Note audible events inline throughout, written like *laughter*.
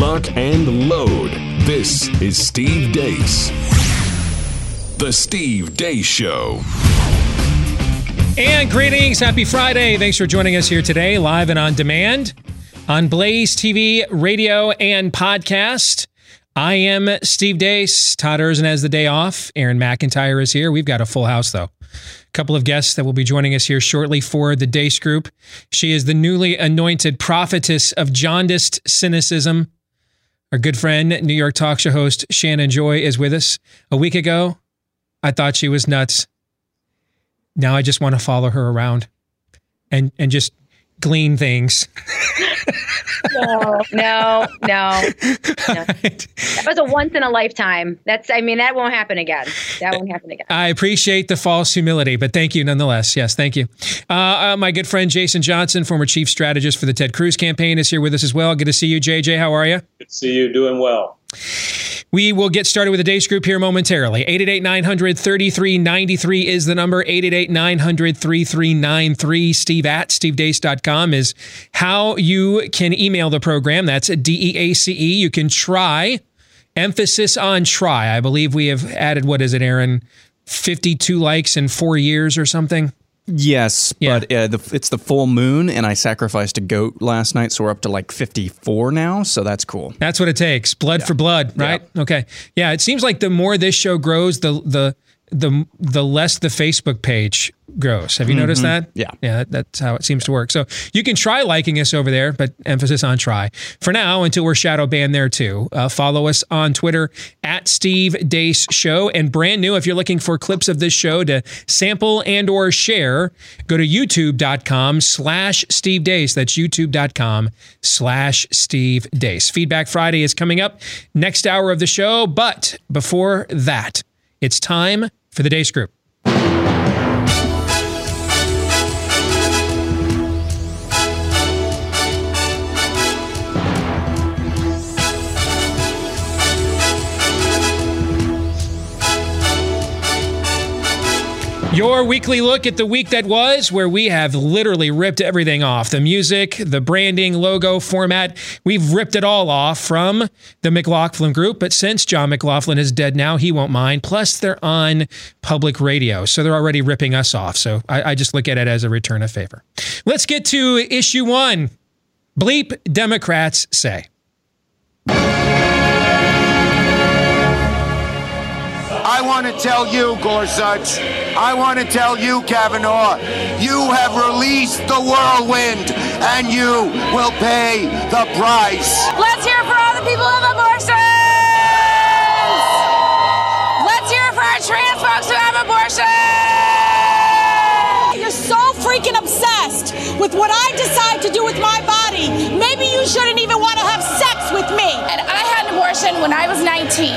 lock, and load. This is Steve Deace. The Steve Deace Show. And greetings. Happy Friday. Thanks for joining us here today, live and on demand on Blaze TV, radio, and podcast. I am Steve Deace. Todd Erzen has the day off. Aaron McIntyre is here. We've got a full house, though. A couple of guests that will be joining us here shortly for the Deace Group. She is the newly anointed prophetess of jaundiced cynicism. Our good friend, New York talk show host Shannon Joy, is with us. A week ago, I thought she was nuts. Now I just want to follow her around and and just glean things. *laughs* no, no, no, *laughs* no. That was a once in a lifetime. That's, I mean, that won't happen again. That won't happen again. I appreciate the false humility, but thank you nonetheless. Yes, thank you. Uh, uh, my good friend Jason Johnson, former chief strategist for the Ted Cruz campaign, is here with us as well. Good to see you, JJ. How are you? Good to see you. Doing well. We will get started with the Deace Group here momentarily. 888 900 3393 is the number. 888 900 3393. Steve at stevedeace.com is how you can email the program. That's D E A C E. You can try, emphasis on try. I believe we have added, what is it, Aaron? 52 likes in four years or something? Yes, Yeah. but uh, the, it's the full moon, and I sacrificed a goat last night, so we're up to like 54 now. So that's cool. That's what it takes. Blood for blood, right? Okay. Yeah, it seems like the more this show grows, the the the the less the Facebook page grows. Have you noticed that? Yeah. Yeah, that, that's how it seems to work. So you can try liking us over there, but emphasis on try. For now, until we're shadow banned there too. Uh, follow us on Twitter at Steve Deace Show. And brand new, if you're looking for clips of this show to sample and or share, go to youtube.com slash Steve Deace. That's youtube.com slash Steve Deace. Feedback Friday is coming up next hour of the show. But before that, it's time for the Deace Group. Your weekly look at the week that was, where we have literally ripped everything off the music, the branding, logo, format. We've ripped it all off from the McLaughlin Group. But since John McLaughlin is dead now, he won't mind. Plus, they're on public radio, so they're already ripping us off. So I, I just look at it as a return of favor. Let's get to issue one. Bleep Democrats say. I want to tell you, Gorsuch, I want to tell you, Kavanaugh, you have released the whirlwind and you will pay the price. Let's hear it for all the people who have abortions! Let's hear it for our trans folks who have abortions! You're so freaking obsessed with what I decide to do with my body. Maybe you shouldn't when I was 19.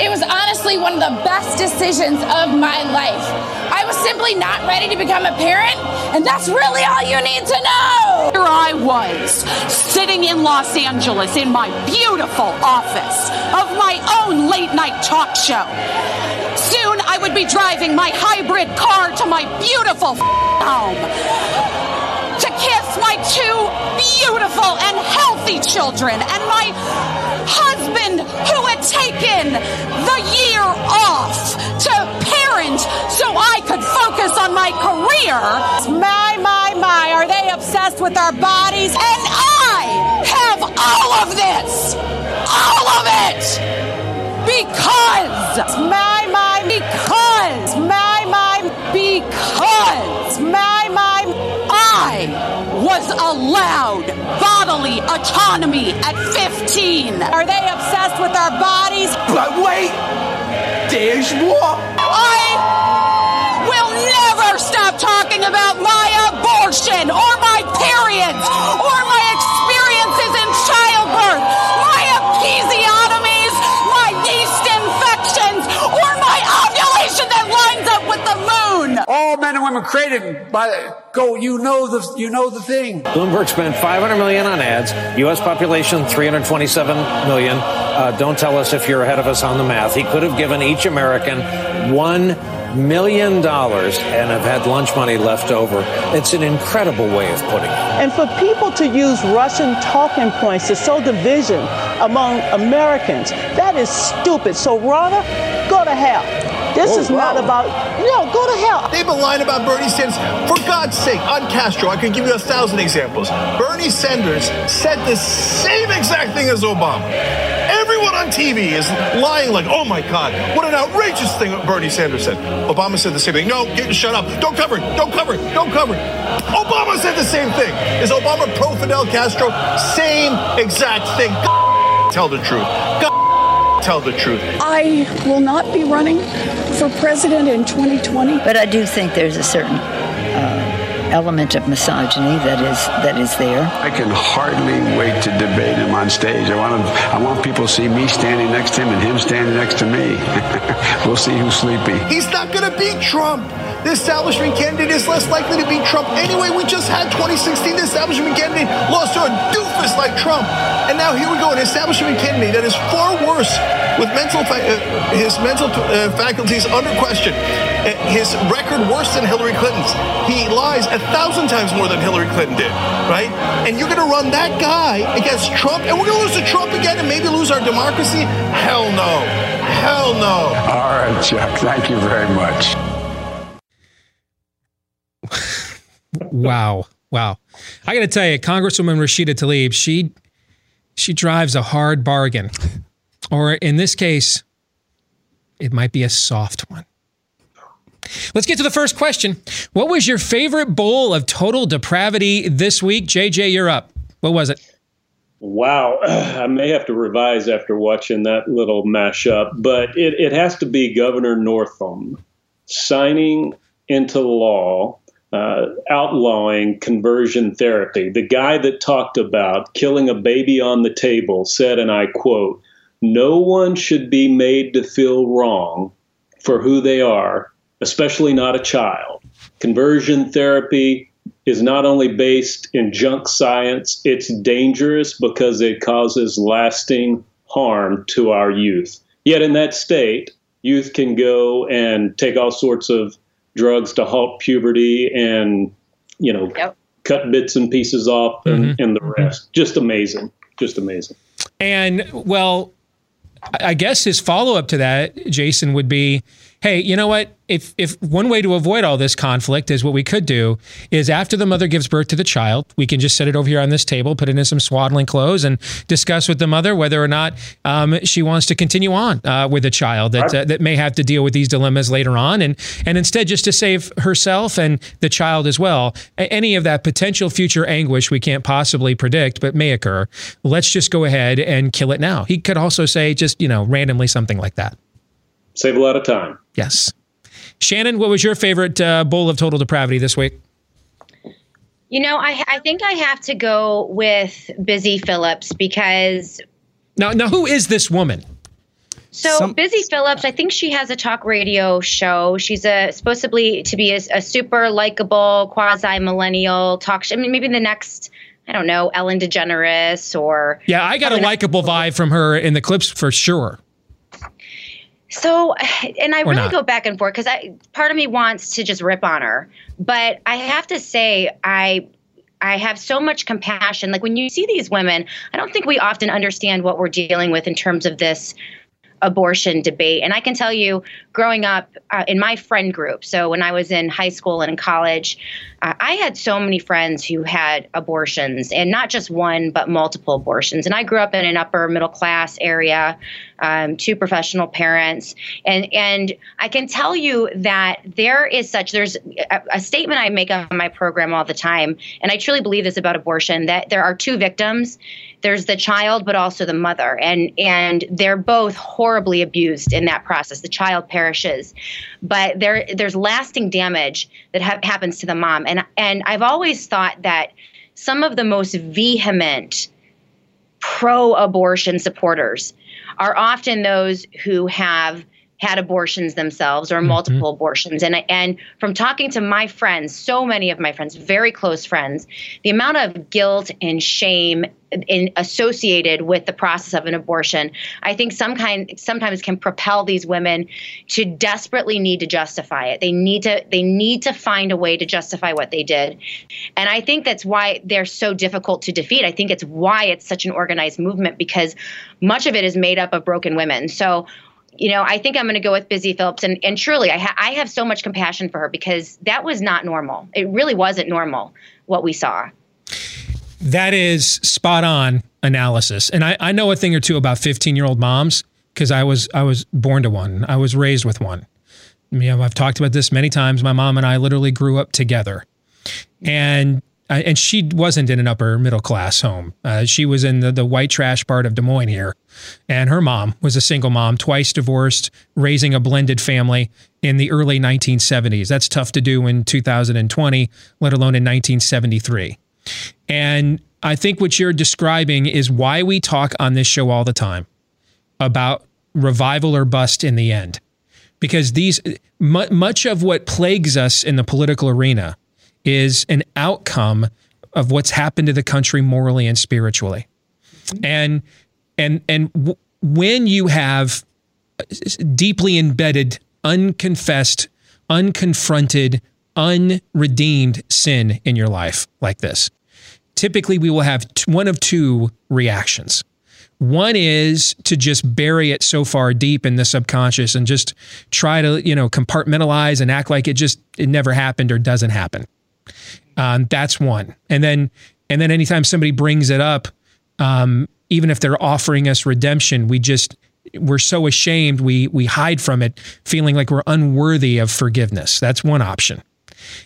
It was honestly one of the best decisions of my life. I was simply not ready to become a parent, and that's really all you need to know. Here I was, sitting in Los Angeles in my beautiful office of my own late night talk show. Soon I would be driving my hybrid car to my beautiful home to kiss my two beautiful and healthy children and my husband who had taken the year off to parent so I could focus on my career. My, my, my, are they obsessed with our bodies? And I have all of this! All of it! Because my, my, because my, my, because my, my, I was allowed bodily autonomy at 15. Are they obsessed with our bodies? But wait, there's more. I will never stop talking about my abortion or my periods or my all men and women created by the go you know the you know the thing Bloomberg spent 500 million on ads. U.S. population 327 million. Uh, don't tell us if you're ahead of us on the math. He could have given each American one million dollars and have had lunch money left over. It's an incredible way of putting it. And for people to use Russian talking points to sow division among Americans, that is stupid. So, Ronna, go to hell. This Oh, is wow. not about, no, go to hell. They've been lying about Bernie Sanders. For God's sake, on Castro, I could give you a thousand examples. Bernie Sanders said the same exact thing as Obama. Everyone on TV is lying like, oh my God, what an outrageous thing Bernie Sanders said. Obama said the same thing. No, get, shut up. Don't cover it. Don't cover it. Don't cover it. Obama said the same thing. Is Obama pro Fidel Castro? Same exact thing. Tell the truth. Tell the truth. I will not be running for president in 2020. But I do think there's a certain uh, element of misogyny that is that is there. I can hardly wait to debate him on stage. I want him, I want people to see me standing next to him and him standing next to me. *laughs* we'll see who's sleepy. He's not going to beat Trump. The establishment candidate is less likely to beat Trump. Anyway, we just had 2016. The establishment candidate lost to a doofus like Trump. And now here we go, an establishment candidate that is far worse with mental fa- uh, his mental uh, faculties under question. Uh, his record worse than Hillary Clinton's. He lies a thousand times more than Hillary Clinton did, right? And you're going to run that guy against Trump, and we're going to lose to Trump again and maybe lose our democracy? Hell no. Hell no. All right, Chuck. Thank you very much. Wow. Wow. I got to tell you, Congresswoman Rashida Tlaib, she she drives a hard bargain. Or in this case, it might be a soft one. Let's get to the first question. What was your favorite bowl of total depravity this week? JJ, you're up. What was it? Wow, *clears throat* I may have to revise after watching that little mashup, but it, it has to be Governor Northam signing into law uh, outlawing conversion therapy. The guy that talked about killing a baby on the table said, and I quote, No one should be made to feel wrong for who they are, especially not a child. Conversion therapy is not only based in junk science, it's dangerous because it causes lasting harm to our youth. Yet in that state, youth can go and take all sorts of drugs to halt puberty and, you know, cut bits and pieces off and, mm-hmm. and the mm-hmm. rest. Just amazing. Just amazing. And well, I I guess his follow up to that, Jason, would be, hey, you know what? If if one way to avoid all this conflict is what we could do is after the mother gives birth to the child, we can just set it over here on this table, put it in some swaddling clothes, and discuss with the mother whether or not um, she wants to continue on uh, with the child that uh, that may have to deal with these dilemmas later on, and and instead just to save herself and the child as well, any of that potential future anguish we can't possibly predict, but may occur. Let's just go ahead and kill it now. He could also say just you know randomly something like that. Save a lot of time. Yes. Shannon, what was your favorite uh, bowl of total depravity this week? You know, I I think I have to go with Busy Phillips because Now, now, who is this woman? So Busy Phillips, I think she has a talk radio show. She's a supposedly to be a, a super likable quasi millennial talk show. I mean, maybe the next, I don't know, Ellen DeGeneres or Yeah, I got a likable vibe from her in the clips for sure. So, *sighs* and I Or really not. go back and forth because I part of me wants to just rip on her, but I have to say I I have so much compassion. Like when you see these women, I don't think we often understand what we're dealing with in terms of this abortion debate. And I can tell you, growing up uh, in my friend group, so when I was in high school and in college, uh, I had so many friends who had abortions, and not just one, but multiple abortions. And I grew up in an upper middle class area, um, two professional parents, and and I can tell you that there is such there's a, a statement I make on my program all the time, and I truly believe this about abortion that there are two victims. There's the child but also the mother. And and they're both horribly abused in that process. The child perishes. But there there's lasting damage that ha- happens to the mom. And and I've always thought that some of the most vehement pro abortion supporters are often those who have had abortions themselves or mm-hmm. multiple abortions. And and from talking to my friends so many of my friends very close friends the amount of guilt and shame in, associated with the process of an abortion i think some kind sometimes can propel these women to desperately need to justify it they need to they need to find a way to justify what they did and i think that's why they're so difficult to defeat i think it's why it's such an organized movement because much of it is made up of broken women so you know, I think I'm going to go with Busy Phillips. And, and truly, I, ha- I have so much compassion for her because that was not normal. It really wasn't normal what we saw. That is spot on analysis. And I, I know a thing or two about 15 year old moms because I was I was born to one. I was raised with one. You know, I've talked about this many times. My mom and I literally grew up together. And uh, and she wasn't in an upper middle class home. Uh, she was in the, the white trash part of Des Moines here. And her mom was a single mom, twice divorced, raising a blended family in the early 1970s. That's tough to do in 2020, let alone in 1973. And I think what you're describing is why we talk on this show all the time about revival or bust in the end. Because these much of what plagues us in the political arena is an outcome of what's happened to the country morally and spiritually. And and and when you have uh, deeply embedded, unconfessed, unconfronted, unredeemed sin in your life like this, typically we will have one of two reactions. One is to just bury it so far deep in the subconscious and just try to, you know, compartmentalize and act like it just it never happened or doesn't happen. Um, that's one. And then and then anytime somebody brings it up, um, even if they're offering us redemption, we just we're so ashamed we we hide from it, feeling like we're unworthy of forgiveness. That's one option.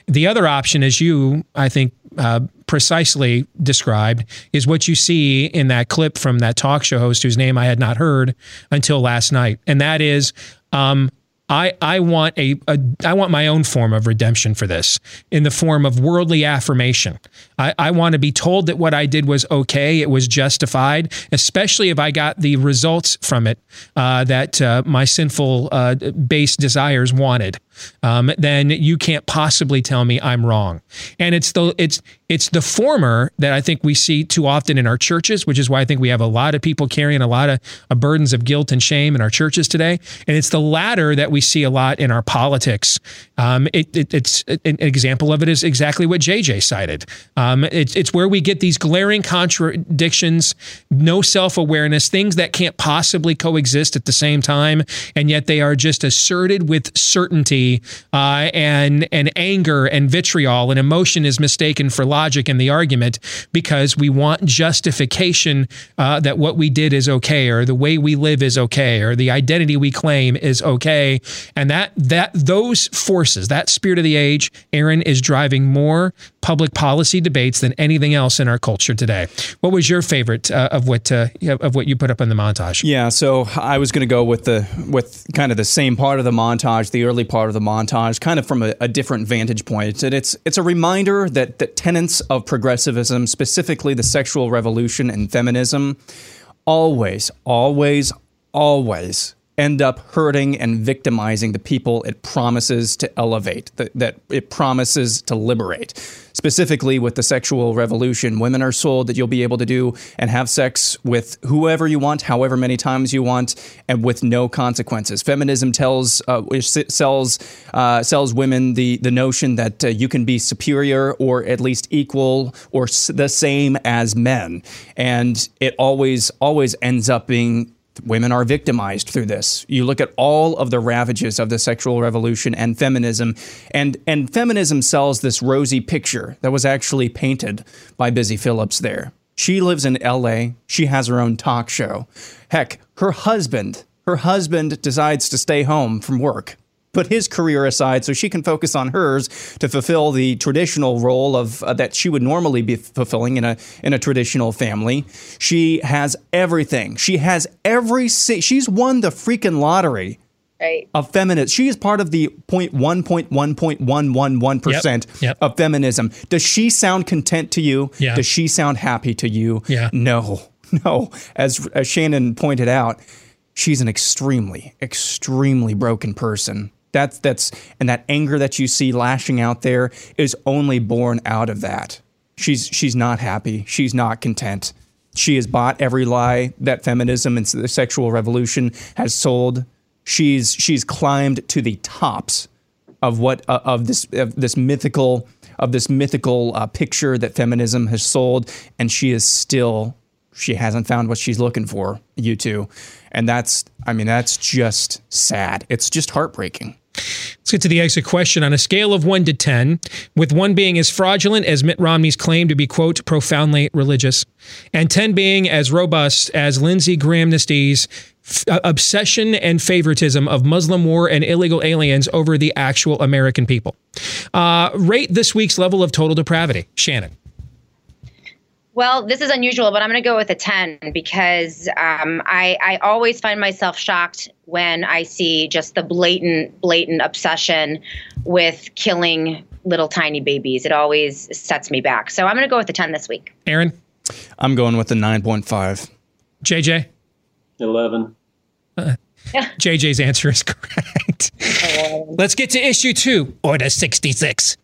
The other option, as you I think uh, precisely described, is what you see in that clip from that talk show host whose name I had not heard until last night, and that is. Um, I, I want a, a I want my own form of redemption for this in the form of worldly affirmation. I, I want to be told that what I did was okay, it was justified, especially if I got the results from it uh, that uh, my sinful uh, base desires wanted. Um, then you can't possibly tell me I'm wrong. And it's the it's it's the former that I think we see too often in our churches, which is why I think we have a lot of people carrying a lot of uh, burdens of guilt and shame in our churches today. And it's the latter that we see a lot in our politics. Um, it, it, it's an example of it is exactly what JJ cited. Um, it's, it's where we get these glaring contradictions, no self awareness, things that can't possibly coexist at the same time, and yet they are just asserted with certainty uh, and and anger and vitriol, and emotion is mistaken for logic in the argument because we want justification uh, that what we did is okay, or the way we live is okay, or the identity we claim is okay, and that that those forces, that spirit of the age, Aaron is driving more public policy debates than anything else in our culture today. What was your favorite uh, of what uh, of what you put up in the montage? Yeah, so I was going to go with the with kind of the same part of the montage, the early part of the montage, kind of from a, a different vantage point. And it's it's a reminder that that tenets of progressivism, specifically the sexual revolution and feminism, always, always, always end up hurting and victimizing the people it promises to elevate, that, that it promises to liberate. Specifically, with the sexual revolution, women are sold that you'll be able to do and have sex with whoever you want, however many times you want, and with no consequences. Feminism tells uh, sells uh, sells women the the notion that uh, you can be superior or at least equal or the same as men, and it always always ends up being women are victimized through this. You look at all of the ravages of the sexual revolution and feminism, and and feminism sells this rosy picture that was actually painted by Busy Phillips there. She lives in LA. She has her own talk show. Heck, her husband, her husband decides to stay home from work put his career aside so she can focus on hers to fulfill the traditional role of uh, that she would normally be fulfilling in a in a traditional family. She has everything. She has every she's won the freaking lottery. Right. Of feminists. She is part of the 0.1.1.111% yep. yep. of feminism. Does she sound content to you? Yeah. Does she sound happy to you? Yeah. No. *laughs* No. As, as Shannon pointed out, she's an extremely, extremely broken person. That's that's and that anger that you see lashing out there is only born out of that. She's she's not happy. She's not content. She has bought every lie that feminism and the sexual revolution has sold. She's she's climbed to the tops of what uh, of this of this mythical of this mythical uh, picture that feminism has sold, and she is still she hasn't found what she's looking for. U2, and that's I mean that's just sad. It's just heartbreaking. Let's get to the exit question. On a scale of one to 10, with one being as fraudulent as Mitt Romney's claim to be, quote, profoundly religious, and 10 being as robust as Lindsey Grahamnesty's f- uh, obsession and favoritism of Muslim war and illegal aliens over the actual American people. Uh, rate this week's level of total depravity. Shannon. Well, this is unusual, but I'm going to go with a 10 because um, I, I always find myself shocked when I see just the blatant, blatant obsession with killing little tiny babies. It always sets me back. So I'm going to go with a 10 this week. Aaron? I'm going with a 9.5. JJ? 11. *laughs* Uh, JJ's answer is correct. Let's get to issue two, Order 66.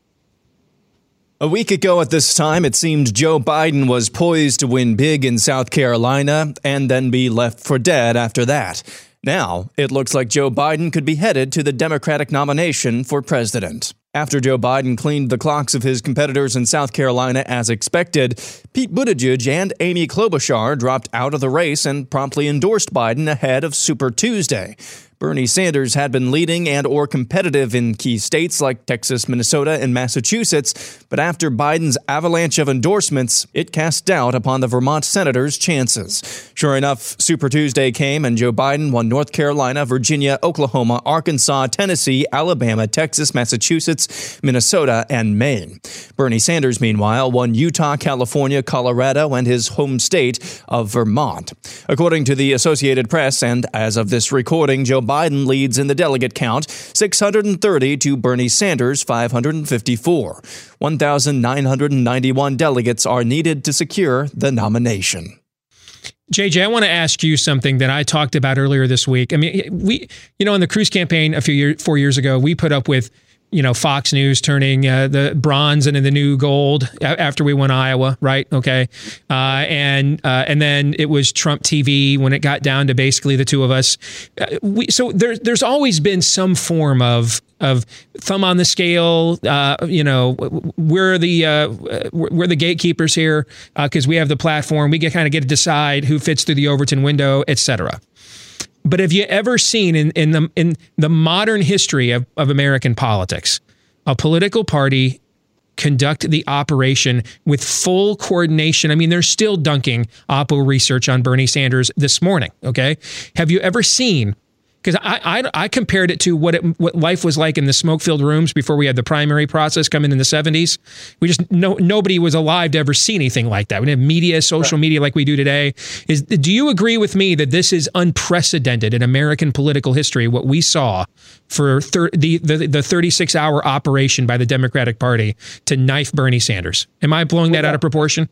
A week ago at this time, it seemed Joe Biden was poised to win big in South Carolina and then be left for dead after that. Now, it looks like Joe Biden could be headed to the Democratic nomination for president. After Joe Biden cleaned the clocks of his competitors in South Carolina as expected, Pete Buttigieg and Amy Klobuchar dropped out of the race and promptly endorsed Biden ahead of Super Tuesday. Bernie Sanders had been leading and or competitive in key states like Texas, Minnesota, and Massachusetts, but after Biden's avalanche of endorsements, it cast doubt upon the Vermont senator's chances. Sure enough, Super Tuesday came and Joe Biden won North Carolina, Virginia, Oklahoma, Arkansas, Tennessee, Alabama, Texas, Massachusetts, Minnesota, and Maine. Bernie Sanders, meanwhile, won Utah, California, Colorado, and his home state of Vermont. According to the Associated Press, and as of this recording, Joe Biden leads in the delegate count 630 to Bernie Sanders 554. 1,991 delegates are needed to secure the nomination. JJ, I want to ask you something that I talked about earlier this week. I mean, we, you know, in the Cruz campaign a few years, four years ago, we put up with you know Fox News turning uh, the bronze into the new gold after we won Iowa, right? Okay, uh, and uh, and then it was Trump TV when it got down to basically the two of us. Uh, we, so there's there's always been some form of of thumb on the scale. Uh, you know, we're the uh, we're the gatekeepers here because we have the platform. We get kind of get to decide who fits through the Overton window, et cetera. But have you ever seen in, in the in the modern history of, of American politics a political party conduct the operation with full coordination? I mean, they're still dunking Oppo research on Bernie Sanders this morning. Okay, have you ever seen because I, I, I compared it to what it what life was like in the smoke filled rooms before we had the primary process coming in the 70s. We just no nobody was alive to ever see anything like that. We didn't have media, social right. media like we do today. Is do you agree with me that this is unprecedented in American political history? What we saw for thir- the, the the 36 hour operation by the Democratic Party to knife Bernie Sanders. Am I blowing that out of proportion?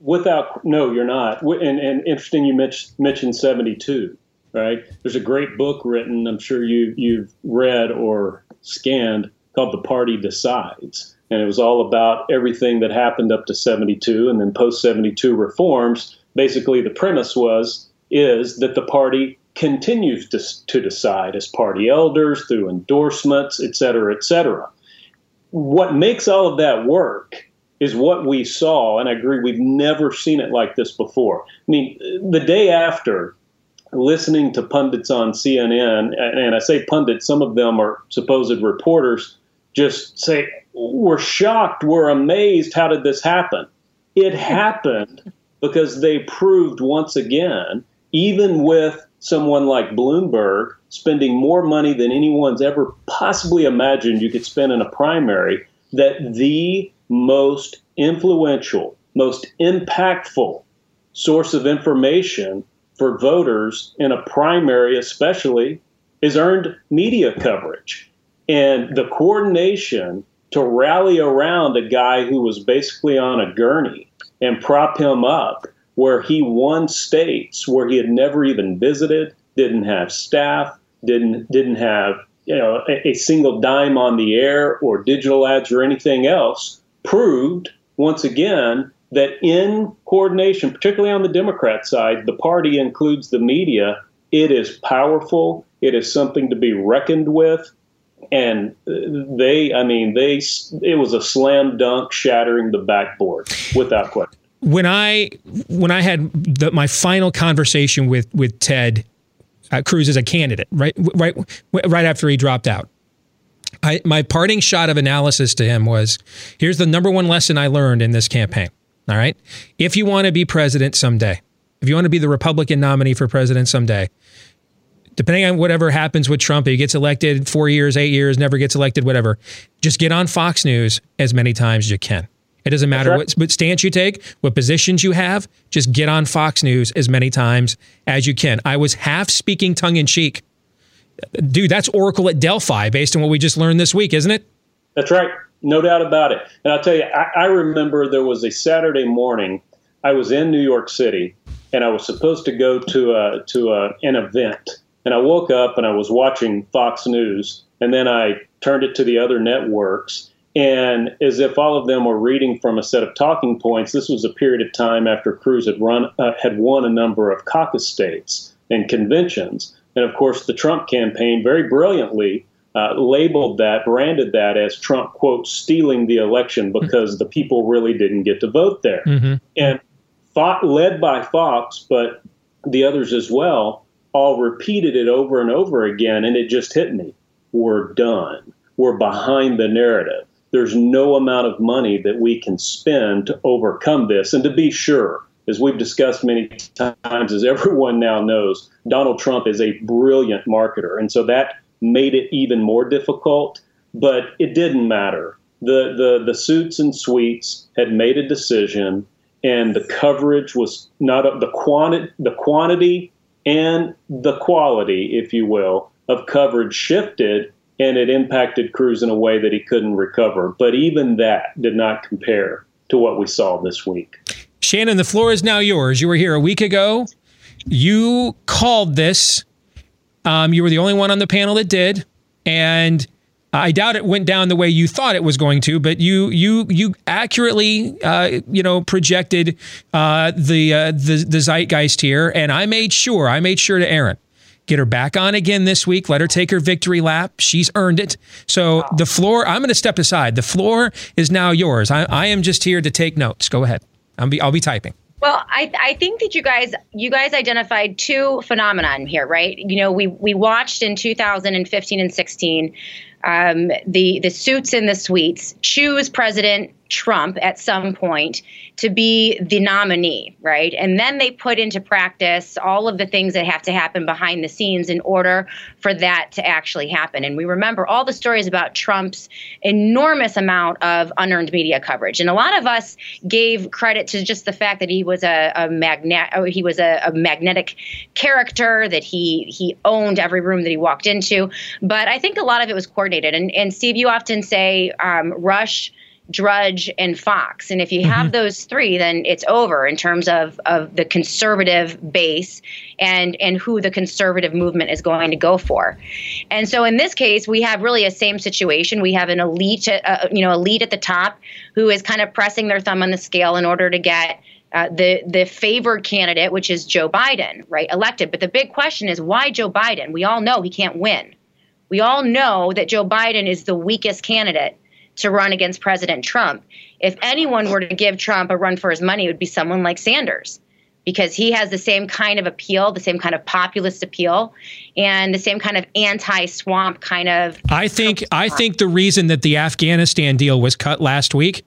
Without no, you're not. And, and interesting, you mentioned 72 right? There's a great book written, I'm sure you you've read or scanned called The Party Decides. And it was all about everything that happened up to 72 and then post 72 reforms. Basically, the premise was is that the party continues to, to decide as party elders through endorsements, et cetera, et cetera. What makes all of that work is what we saw, and I agree, we've never seen it like this before. I mean, the day after listening to pundits on CNN, and I say pundits, some of them are supposed reporters, just say, We're shocked, we're amazed, how did this happen? It *laughs* happened because they proved once again, even with someone like Bloomberg spending more money than anyone's ever possibly imagined you could spend in a primary, that the most influential, most impactful source of information for voters in a primary, especially, is earned media coverage. And the coordination to rally around a guy who was basically on a gurney and prop him up, where he won states where he had never even visited, didn't have staff, didn't didn't have you know a, a single dime on the air or digital ads or anything else, proved once again that in coordination, particularly on the Democrat side, the party includes the media. It is powerful. It is something to be reckoned with. And they, I mean, they, it was a slam dunk shattering the backboard without question. When I, when I had the, my final conversation with, with Ted uh, Cruz as a candidate, right, right, right after he dropped out, I, my parting shot of analysis to him was here's the number one lesson I learned in this campaign. All right. If you want to be president someday, if you want to be the Republican nominee for president someday, depending on whatever happens with Trump, he gets elected four years, eight years, never gets elected, whatever, just get on Fox News as many times as you can. It doesn't matter right. what, what stance you take, what positions you have, just get on Fox News as many times as you can. I was half speaking tongue in cheek. Dude, that's Oracle at Delphi based on what we just learned this week, isn't it? That's right no doubt about it. And I'll tell you, I, I remember there was a Saturday morning. I was in New York City, and I was supposed to go to a, to a, an event. And I woke up and I was watching Fox News, and then I turned it to the other networks. And as if all of them were reading from a set of talking points, this was a period of time after Cruz had run uh, had won a number of caucus states and conventions. And of course, the Trump campaign very brilliantly uh, labeled that, branded that as Trump, quote, stealing the election because the people really didn't get to vote there. Mm-hmm. And thought, led by Fox, but the others as well, all repeated it over and over again. And it just hit me. We're done. We're behind the narrative. There's no amount of money that we can spend to overcome this. And to be sure, as we've discussed many times, as everyone now knows, Donald Trump is a brilliant marketer. And so that made it even more difficult, but it didn't matter. The, the, the suits and suites had made a decision, and the coverage was not the quantity, the quantity and the quality, if you will, of coverage shifted, and it impacted Cruz in a way that he couldn't recover. But even that did not compare to what we saw this week. Shannon, the floor is now yours. You were here a week ago. You called this um, you were the only one on the panel that did, and I doubt it went down the way you thought it was going to, but you you you accurately uh, you know projected uh, the, uh, the the zeitgeist here, and I made sure I made sure to Aaron get her back on again this week. Let her take her victory lap. She's earned it. So the floor. I'm going to step aside. The floor is now yours. I, I am just here to take notes. Go ahead. I'll be I'll be typing. Well, I, I think that you guys you guys identified two phenomenon here, right? You know, we we watched in 2015 and 16 um, the the suits and the suites choose President Trump at some point to be the nominee, right? And then they put into practice all of the things that have to happen behind the scenes in order for that to actually happen. And we remember all the stories about Trump's enormous amount of unearned media coverage. And a lot of us gave credit to just the fact that he was a, a magnet oh, he was a, a magnetic character, that he he owned every room that he walked into. But I think a lot of it was coordinated. And and Steve, you often say um, Rush Drudge, and Fox. And if you have mm-hmm. those three, then it's over in terms of, of the conservative base and and who the conservative movement is going to go for. And so in this case, we have really a same situation. We have an elite, uh, you know, elite at the top who is kind of pressing their thumb on the scale in order to get. Uh, the the favored candidate, which is Joe Biden, right, elected. But the big question is why Joe Biden? We all know he can't win. We all know that Joe Biden is the weakest candidate to run against President Trump. If anyone were to give Trump a run for his money, it would be someone like Sanders because he has the same kind of appeal, the same kind of populist appeal, and the same kind of anti-swamp kind of. I think I think the reason that the Afghanistan deal was cut last week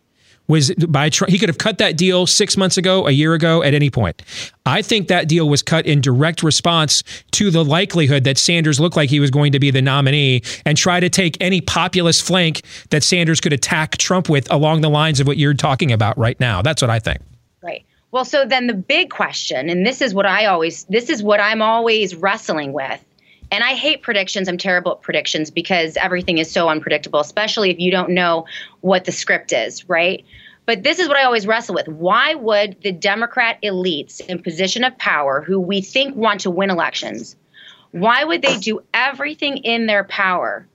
was by he could have cut that deal six months ago, a year ago, at any point. I think that deal was cut in direct response to the likelihood that Sanders looked like he was going to be the nominee and try to take any populist flank that Sanders could attack Trump with along the lines of what you're talking about right now. That's what I think. Right. Well, so then the big question, and this is what I always, this is what I'm always wrestling with. And I hate predictions. I'm terrible at predictions because everything is so unpredictable, especially if you don't know what the script is, right? But this is what I always wrestle with. Why would the Democrat elites in position of power, who we think want to win elections, Why would they do everything in their power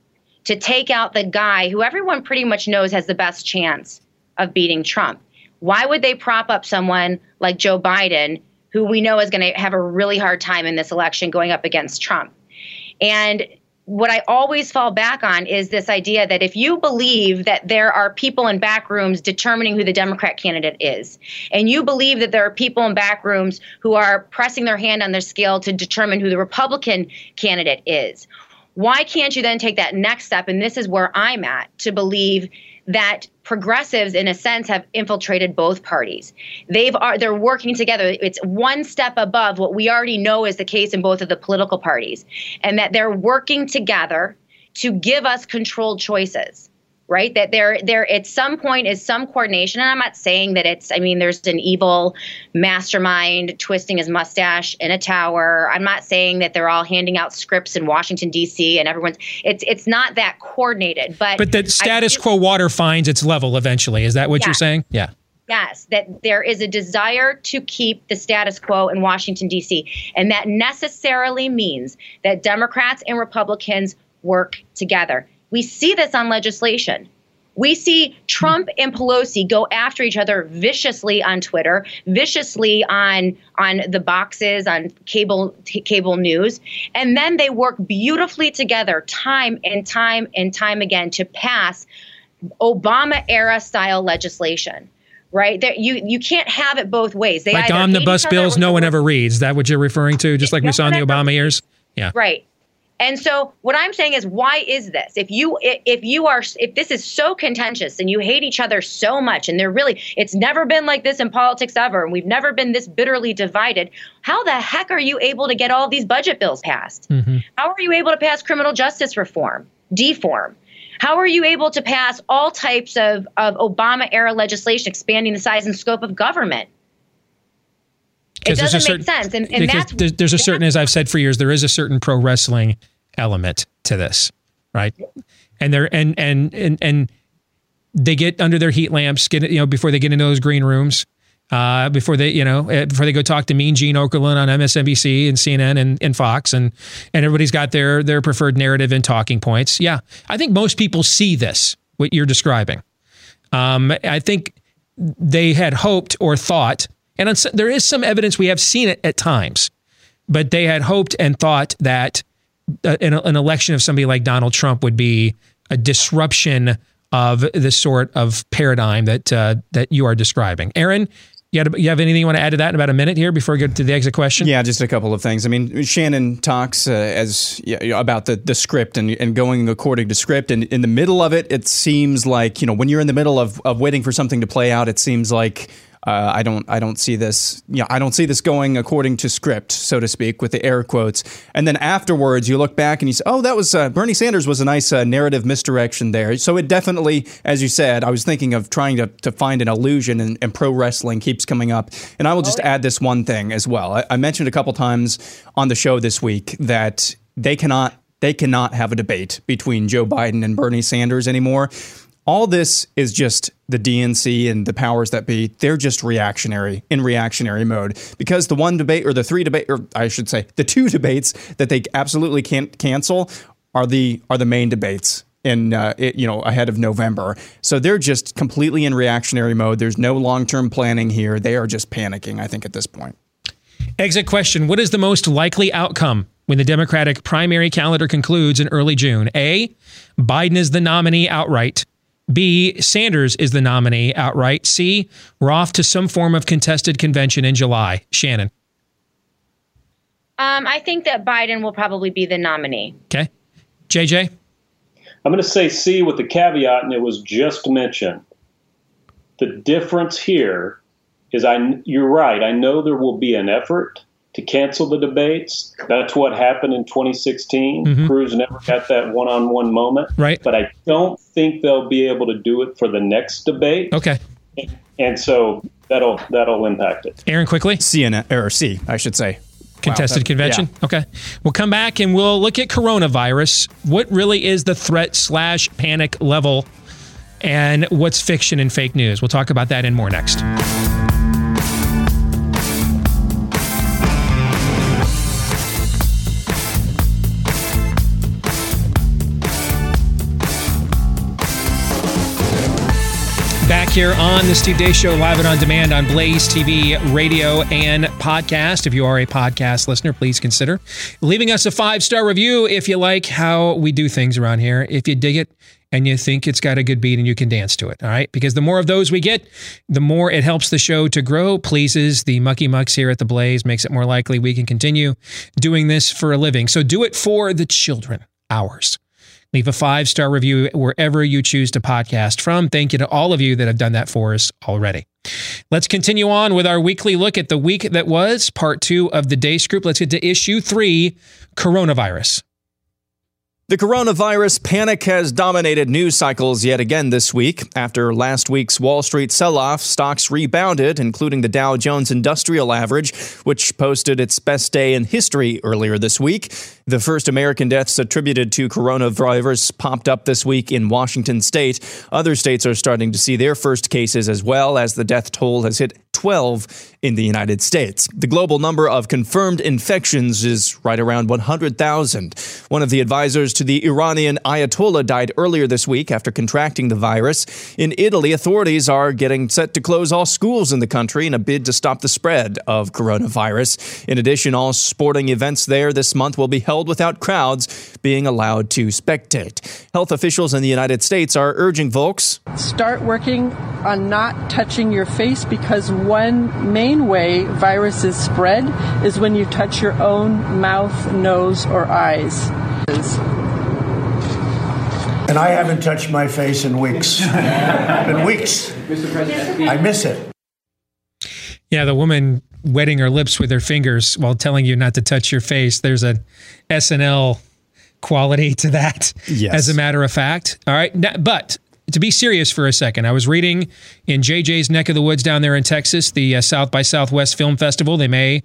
to take out the guy who everyone pretty much knows has the best chance of beating Trump? Why would they prop up someone like Joe Biden, who we know is going to have a really hard time in this election going up against Trump? And what I always fall back on is this idea that if you believe that there are people in back rooms determining who the Democrat candidate is, and you believe that there are people in back rooms who are pressing their hand on their scale to determine who the Republican candidate is, why can't you then take that next step? And this is where I'm at to believe that progressives in a sense have infiltrated both parties. They've are they're working together. It's one step above what we already know is the case in both of the political parties and that they're working together to give us controlled choices right that there there at some point is some coordination and i'm not saying that it's i mean there's an evil mastermind twisting his mustache in a tower i'm not saying that they're all handing out scripts in washington d.c and everyone's it's it's not that coordinated but but the status quo water finds its level eventually is that what Yeah. you're saying yeah Yes, that there is a desire to keep the status quo in Washington, D.C., and that necessarily means that Democrats and Republicans work together. We see this on legislation. We see Trump and Pelosi go after each other viciously on Twitter, viciously on on the boxes on cable t- cable news, and then they work beautifully together time and time and time again to pass Obama era style legislation. Right there, you you can't have it both ways. They like omnibus bills no one ever reads that what you're referring to just like we saw in the obama years yeah Right. And so what I'm saying is why is this? If you if you are if this is so contentious and you hate each other so much and they're really it's never been like this in politics ever and we've never been this bitterly divided, how the heck are you able to get all these budget bills passed? Mm-hmm. How are you able to pass criminal justice reform, deform? How are you able to pass all types of, of Obama era legislation expanding the size and scope of government? It 'Cause there's a doesn't make certain- sense. And, and because there's, there's a certain as i've said for years there is a certain pro wrestling element to this right and they're and and and and they get under their heat lamps get you know before they get into those green rooms uh, before they you know uh, before they go talk to Mean Gene Okerlund on MSNBC and CNN and, and Fox and and everybody's got their their preferred narrative and talking points. Yeah, I think most people see this what you're describing. Um, I think they had hoped or thought, and on, there is some evidence we have seen it at times, but they had hoped and thought that an, an election of somebody like Donald Trump would be a disruption of the sort of paradigm that uh, that you are describing. Aaron, you, had, you have anything you want to add to that in about a minute here before we get to the exit question? Yeah, just a couple of things. I mean, Shannon talks uh, as yeah, about the, the script and, and going according to script. And in the middle of it, it seems like you know when you're in the middle of, of waiting for something to play out, it seems like uh, I don't I don't see this. Yeah, I don't see this going according to script, so to speak, with the air quotes. And then afterwards, you look back and you say, "Oh, that was uh, Bernie Sanders was a nice uh, narrative misdirection there." So it definitely, as you said, I was thinking of trying to, to find an illusion, and, and pro wrestling keeps coming up. And I will just add this one thing as well. I, I mentioned a couple times on the show this week that they cannot they cannot have a debate between Joe Biden and Bernie Sanders anymore. All this is just the DNC and the powers that be. They're just reactionary in reactionary mode because the one debate or the three debate, or I should say, the two *laughs* debates that they absolutely can't cancel are the are the main debates in uh, it, you know ahead of November. So they're just completely in reactionary mode. There's no long term planning here. They are just panicking. I think at this point. Exit question What is the most likely outcome when the Democratic primary calendar concludes in early June? A. Biden is the nominee outright. B. Sanders is the nominee outright. C. We're off to some form of contested convention in July. Shannon. Um, I think that Biden will probably be the nominee. Okay. JJ. I'm going to say C with the caveat, and it was just mentioned. The difference here is I you're right. I know there will be an effort to cancel the debates. That's what happened in 2016. Mhm. Cruz never got that one-on-one moment. Right. But I don't think they'll be able to do it for the next debate. Okay. And so that'll that'll impact it. Aaron, quickly. CNN or C, I should say. Contested Wow, that- convention. Okay. We'll come back and we'll look at coronavirus. What really is the threat slash panic level and what's fiction and fake news? We'll talk about that and more next. Here on the Steve Deace Show, live and on demand on Blaze TV, radio, and podcast. If you are a podcast listener, please consider leaving us a five star review if you like how we do things around here. If you dig it and you think it's got a good beat and you can dance to it, all right? Because the more of those we get, the more it helps the show to grow, pleases the mucky mucks here at the Blaze, makes it more likely we can continue doing this for a living. So do it for the children, ours. Leave a five star review wherever you choose to podcast from. Thank you to all of you that have done that for us already. Let's continue on with our weekly look at the week that was, part two of the Deace Group. Let's get to issue three coronavirus. The coronavirus panic has dominated news cycles yet again this week. After last week's Wall Street sell off, stocks rebounded, including the Dow Jones Industrial Average, which posted its best day in history earlier this week. The first American deaths attributed to coronavirus popped up this week in Washington state. Other states are starting to see their first cases as well as the death toll has hit 12 in the United States. The global number of confirmed infections is right around 100,000. One of the advisors to the Iranian Ayatollah died earlier this week after contracting the virus. In Italy, authorities are getting set to close all schools in the country in a bid to stop the spread of coronavirus. In addition, all sporting events there this month will be held without crowds being allowed to spectate. Health officials in the United States are urging folks Start working on not touching your face because one main way viruses spread is when you touch your own mouth, nose, or eyes. And I haven't touched my face in weeks. *laughs* in weeks. Mr. President. I miss it. Yeah, the woman wetting her lips with her fingers while telling you not to touch your face. There's a SNL quality to that, Yes. as a matter of fact. All right. But to be serious for a second, I was reading in JJ's neck of the woods down there in Texas, the uh, South by Southwest Film Festival. They may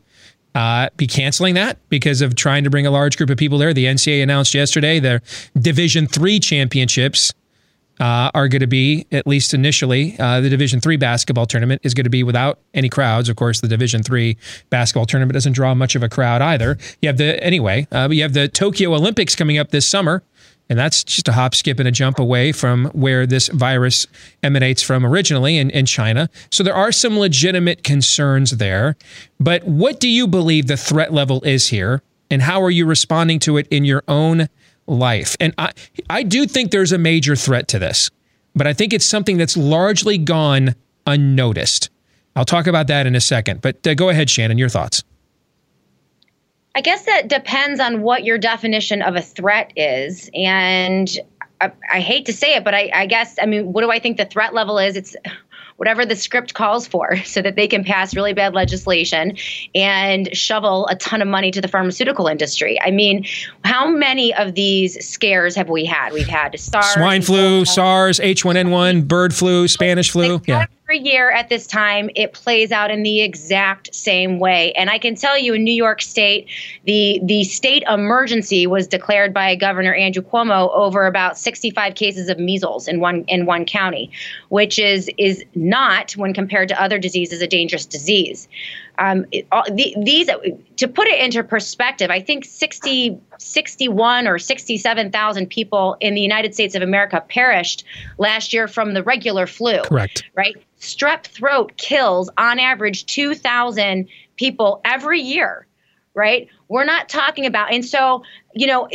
uh, be canceling that because of trying to bring a large group of people there. The NCAA announced yesterday their Division Three championships uh, are going to be at least initially uh, the Division Three basketball tournament is going to be without any crowds. Of course, the Division Three basketball tournament doesn't draw much of a crowd either. You have the anyway, uh, you have the Tokyo Olympics coming up this summer. And that's just a hop, skip, and a jump away from where this virus emanates from originally in, in China. So there are some legitimate concerns there. But what do you believe the threat level is here? And how are you responding to it in your own life? And I, I do think there's a major threat to this, but I think it's something that's largely gone unnoticed. I'll talk about that in a second. But uh, go ahead, Shannon, your thoughts. I guess that depends on what your definition of a threat is. And I, I hate to say it, but I, I guess, I mean, what do I think the threat level is? It's whatever the script calls for *laughs* so that they can pass really bad legislation and shovel a ton of money to the pharmaceutical industry. I mean, how many of these scares have we had? We've had SARS, Swine flu, SARS, H1N1, bird flu, Spanish flu. Yeah. Every year at this time it plays out in the exact same way. And i can tell you in new york state the the state emergency was declared by governor andrew cuomo over about 65 cases of measles in one in one county which is is not when compared to other diseases a dangerous disease um, it, all, the, these to put it into perspective i think 60 61 or 67,000 people in the United States of America perished last year from the regular flu. Correct. Right? Strep throat kills on average 2,000 people every year, right? We're not talking about, and so, you know,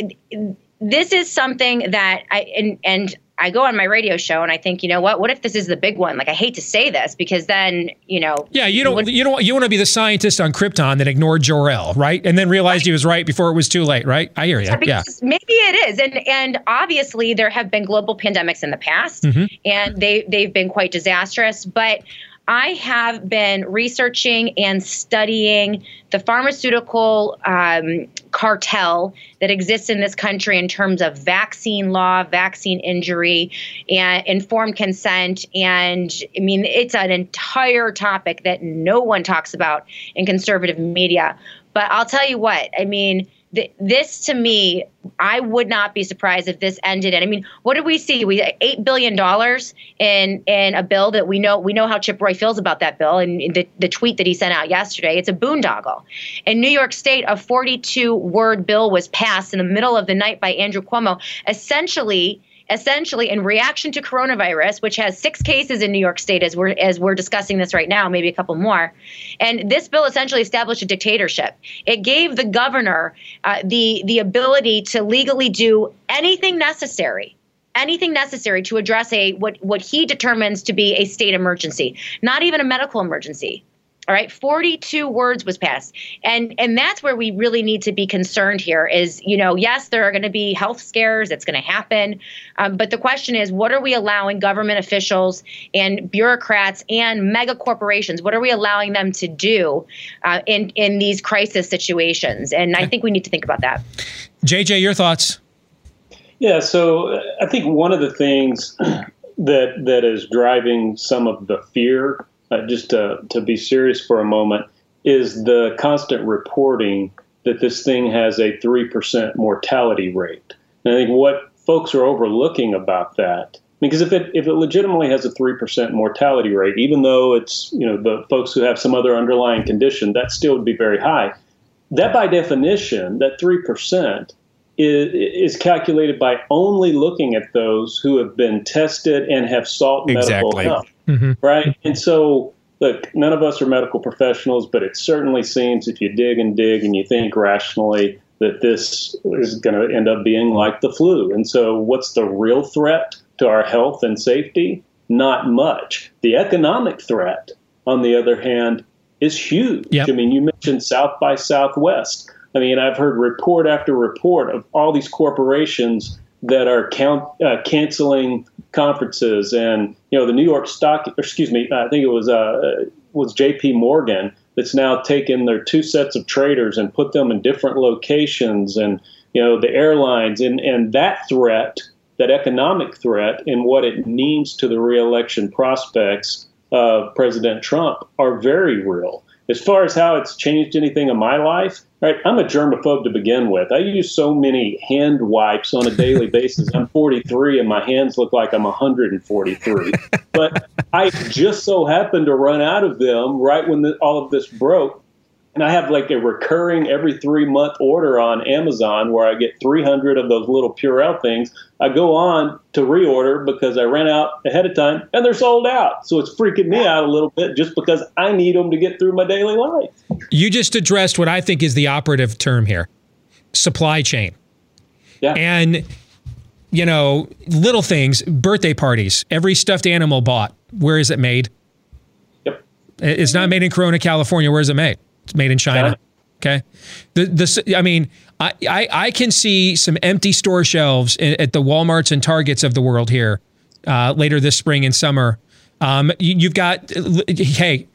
this is something that I, and, and, I go on my radio show and I think, you know what? What if this is the big one? Like, I hate to say this because then, you know. Yeah, you don't. You don't. You want to be the scientist on Krypton that ignored Jor El, right? And then realized he was right before it was too late, right? I hear you. Yeah. Because Maybe it is, and and obviously there have been global pandemics in the past, Mhm. and they they've been quite disastrous. But I have been researching and studying the pharmaceutical um, cartel that exists in this country in terms of vaccine law, vaccine injury, and informed consent. And I mean, it's an entire topic that no one talks about in conservative media. But I'll tell you what, I mean, th- this to me, I would not be surprised if this ended. And I mean, what did we see? We eight billion dollars in in a bill that we know we know how Chip Roy feels about that bill, and the the tweet that he sent out yesterday. It's a boondoggle. In New York State, a 42 word bill was passed in the middle of the night by Andrew Cuomo, essentially essentially in reaction to coronavirus, which has six cases in New York State as we're as we're discussing this right now, maybe a couple more. And this bill essentially established a dictatorship. It gave the governor uh, the the ability to legally do anything necessary anything necessary to address a what what he determines to be a state emergency, not even a medical emergency. All right, 42 words was passed. And and that's where we really need to be concerned here is, you know, yes, there are going to be health scares, it's going to happen. Um, but the question is, what are we allowing government officials and bureaucrats and mega corporations, what are we allowing them to do uh, in, in these crisis situations? And I think we need to think about that. JJ, your thoughts? Yeah, so uh, I think one of the things *clears throat* that that is driving some of the fear uh, just to, to be serious for a moment, is the constant reporting that this thing has a 3% mortality rate. And I think what folks are overlooking about that, because if it, if it legitimately has a 3% mortality rate, even though it's, you know, the folks who have some other underlying condition, that still would be very high. That by definition, that 3% is, is calculated by only looking at those who have been tested and have sought medical Exactly. help Mm-hmm. right? And so, look, none of us are medical professionals, but it certainly seems if you dig and dig and you think rationally that this is going to end up being like the flu. And so, what's the real threat to our health and safety? Not much. The economic threat, on the other hand, is huge. Yep. I mean, you mentioned South by Southwest. I mean, I've heard report after report of all these corporations that are count, uh, canceling conferences, and you know, the New York Stock, excuse me, I think it was uh, was J.P. Morgan that's now taken their two sets of traders and put them in different locations, and you know, the airlines, and and that threat, that economic threat, and what it means to the reelection prospects of President Trump are very real. As far as how it's changed anything in my life, right? I'm a germaphobe to begin with. I use so many hand wipes on a daily *laughs* basis. I'm 43 and my hands look like I'm 143. but I just so happened to run out of them right when the, all of this broke. And I have like a recurring every three month order on Amazon where I get 300 of those little Purell things. I go on to reorder because I ran out ahead of time and they're sold out. So it's freaking me out a little bit just because I need them to get through my daily life. You just addressed what I think is the operative term here supply chain. Yeah. And, you know, little things, birthday parties, every stuffed animal bought, where is it made? Yep. It's not made in Corona, California. Where is it made? It's made in China. Okay. The, the, I mean, I, I, I can see some empty store shelves at at the Walmarts and Targets of the world here uh, later this spring and summer. Um, you, you've got, hey,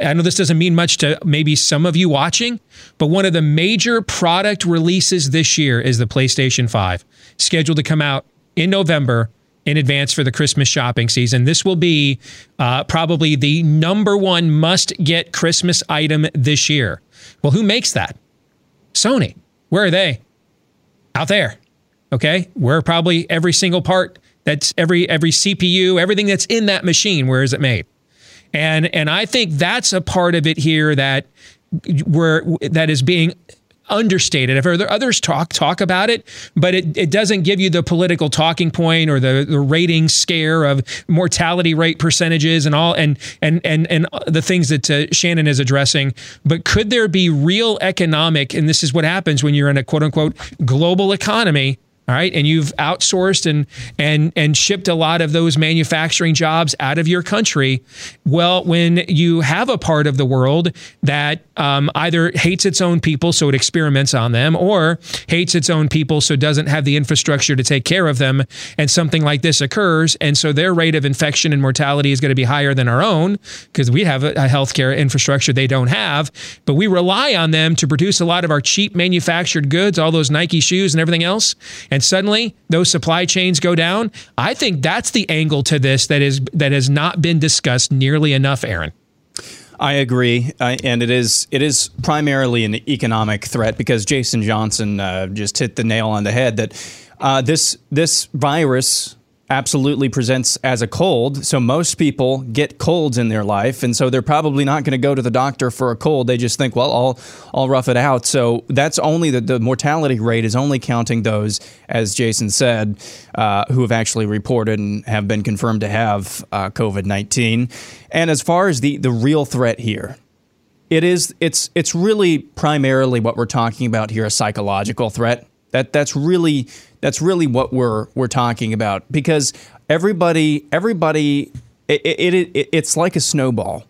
I know this doesn't mean much to maybe some of you watching, but one of the major product releases this year is the PlayStation 5, scheduled to come out in November in advance for the Christmas shopping season. This will be uh, probably the number one must get Christmas item this year. Well, who makes that? Sony. Where are they? Out there. Okay. Where probably every single part that's every every CPU, everything that's in that machine, where is it made? And and I think that's a part of it here that where that is being understated. I've heard others talk talk about it, but it, it doesn't give you the political talking point or the, the rating scare of mortality rate percentages and all and and and and the things that uh, Shannon is addressing. But could there be real economic? And this is what happens when you're in a quote unquote global economy. All right, and you've outsourced and and and shipped a lot of those manufacturing jobs out of your country. Well, when you have a part of the world that um, either hates its own people, so it experiments on them, or hates its own people, so doesn't have the infrastructure to take care of them, and something like this occurs, and so their rate of infection and mortality is going to be higher than our own because we have a, a healthcare infrastructure they don't have, but we rely on them to produce a lot of our cheap manufactured goods, all those Nike shoes and everything else, and suddenly those supply chains go down. I think that's the angle to this that is that has not been discussed nearly enough, Aaron. I agree, and it is it is primarily an economic threat because Jason Johnson uh, just hit the nail on the head that uh, this this virus absolutely presents as a cold. So most people get colds in their life, and so they're probably not going to go to the doctor for a cold. They just think, well, I'll I'll rough it out. So that's only the, the mortality rate is only counting those, as Jason said, uh, who have actually reported and have been confirmed to have uh, COVID nineteen. And as far as the the real threat here, it is it's it's really primarily what we're talking about here a psychological threat that that's really that's really what we're we're talking about because everybody everybody it, it, it it's like a snowball.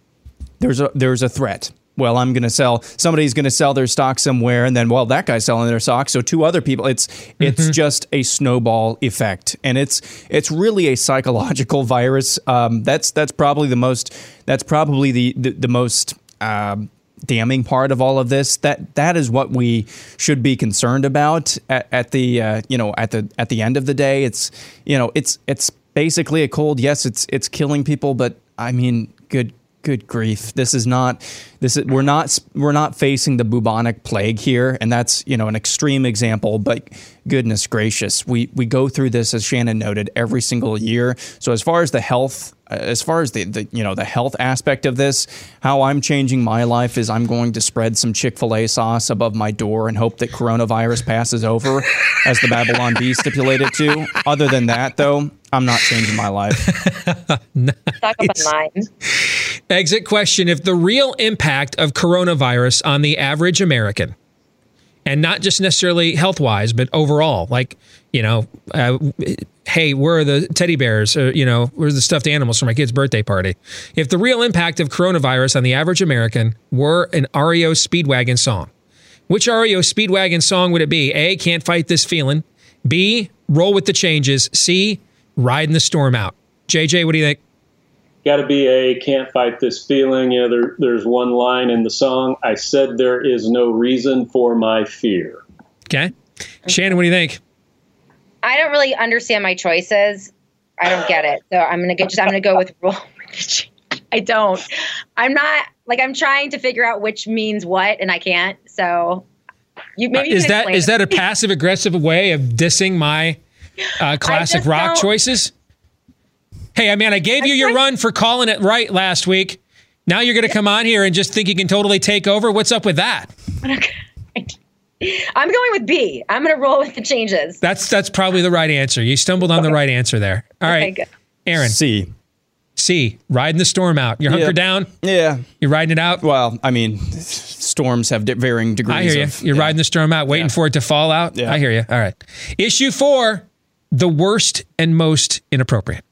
There's a there's a threat. Well i'm going to sell somebody's going to sell their stock somewhere and then well that guy's selling their stock so two other people it's it's Mm-hmm. just a snowball effect. And it's it's really a psychological virus. Um, that's that's probably the most that's probably the the, the most um, damning part of all of this that that is what we should be concerned about at, at the uh, you know at the at the end of the day. It's you know it's it's basically a cold. Yes it's it's killing people but i mean good good grief. This is not this is we're not we're not facing the bubonic plague here and that's you know an extreme example but goodness gracious we we go through this as shannon noted every single year. So as far as the health uh, as far as the, the you know the health aspect of this how i'm changing my life is i'm going to spread some chick-fil-a sauce above my door and hope that coronavirus passes over as the babylon bee stipulated to. Other than that though i'm not changing my life *laughs* Talk about mine. Exit question If the real impact of coronavirus on the average American, and not just necessarily health wise, but overall, like, you know, uh, hey, where are the teddy bears? Or, you know, where's the stuffed animals for my kid's birthday party? If the real impact of coronavirus on the average American were an REO Speedwagon song, which REO Speedwagon song would it be? A, Can't Fight This Feeling. B, Roll with the Changes. C, Riding the Storm Out. JJ, what do you think? got to be a can't fight this feeling. You know, there, there's one line in the song. I said there is no reason for my fear. Okay. Shannon, what do you think? I don't really understand my choices. I don't get it. So I'm gonna get just I'm gonna go with roll. with the change. *laughs* I don't. I'm not like I'm trying to figure out which means what, and I can't. So you maybe uh, you is can that is it. that a passive aggressive way of dissing my uh, classic rock don't- choices? Hey, I mean, I gave you your run for calling it right last week. Now you're going to come on here and just think you can totally take over. What's up with that? *laughs* I'm going with B. I'm gonna roll with the changes. That's that's probably the right answer. You stumbled on the right answer there. All right, good. Aaron. C. C. Riding the storm out. You're hunkered Yeah. down. Yeah. You're riding it out. Well, I mean, storms have varying degrees. I hear you. Of, You're riding the storm out, waiting for it to fall out. Yeah. I hear you. All right. Issue four: the worst and most inappropriate.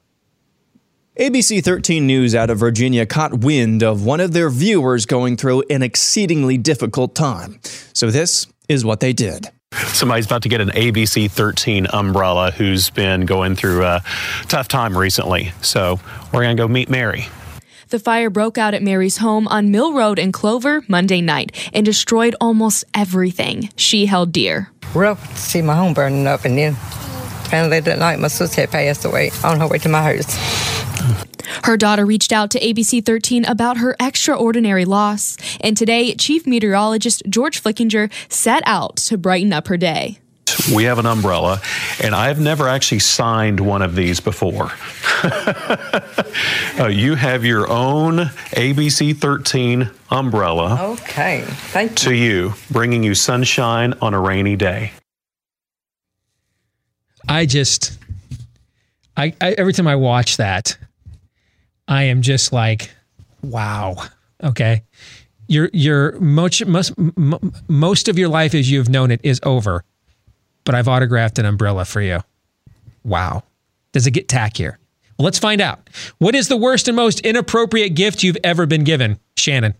ABC 13 News out of Virginia caught wind of one of their viewers going through an exceedingly difficult time. So this is what they did. Somebody's about to get an ABC 13 umbrella who's been going through a tough time recently. So we're going to go meet Mary. The fire broke out at Mary's home on Mill Road in Clover Monday night and destroyed almost everything she held dear. rough to see my home burning up and then finally that night my sister had passed away on her way to my house. Her daughter reached out to ABC 13 about her extraordinary loss, and today, Chief Meteorologist George Flickinger set out to brighten up her day. We have an umbrella, and I've never actually signed one of these before. *laughs* Uh, you have your own ABC 13 umbrella Okay, thank you. to you, bringing you sunshine on a rainy day. I just, I, I every time I watch that, I am just like, wow. Okay, your your most most most of your life as you've known it is over, but I've autographed an umbrella for you. Wow. Does it get tackier? Well, let's find out. What is the worst and most inappropriate gift you've ever been given, Shannon?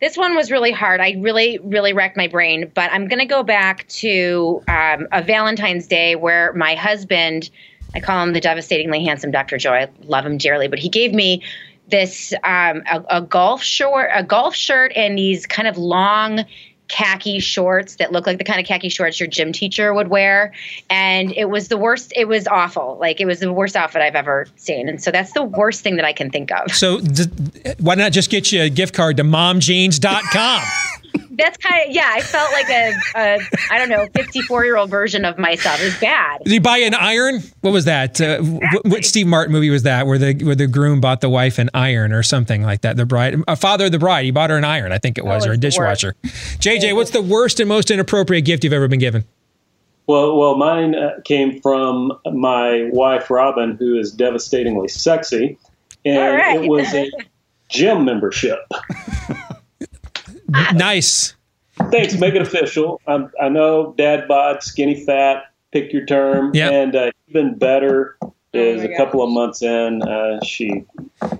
This one was really hard. I really, really wrecked my brain. But I'm going to go back to um, a Valentine's Day where my husband, I call him the devastatingly handsome Dr. Joy. I love him dearly, but he gave me this um, a, a golf short, a golf shirt, and these kind of long khaki shorts that look like the kind of khaki shorts your gym teacher would wear. And it was the worst. It was awful. Like it was the worst outfit I've ever seen. And so that's the worst thing that I can think of. So, d- why not just get you a gift card to momjeans.com? *laughs* that's kind of yeah. I felt like a, a I don't know, fifty-four year old version of myself. Is bad. Did he buy an iron? What was that? Uh, what, what Steve Martin movie was that? Where the where the groom bought the wife an iron or something like that. The bride, a father of the bride, he bought her an iron. I think it was, Oh, or a it's the dishwasher. JJ, what's the worst and most inappropriate gift you've ever been given? Well, well, mine uh, came from my wife Robin, who is devastatingly sexy, and All right. it was a *laughs* gym membership. *laughs* nice. Thanks. Make it official. i I know dad bod, skinny fat, pick your term. Yep. And uh, even better Oh is a couple of months in, uh, she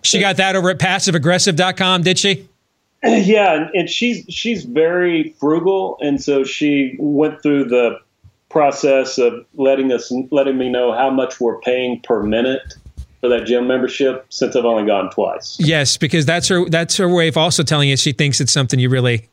She got that over at passiveaggressive.com, did she? *clears throat* yeah, and, and she's she's very frugal, and so she went through the process of letting us letting me know how much we're paying per minute for that gym membership since I've only gone twice. Yes, because that's her that's her way of also telling you she thinks it's something you really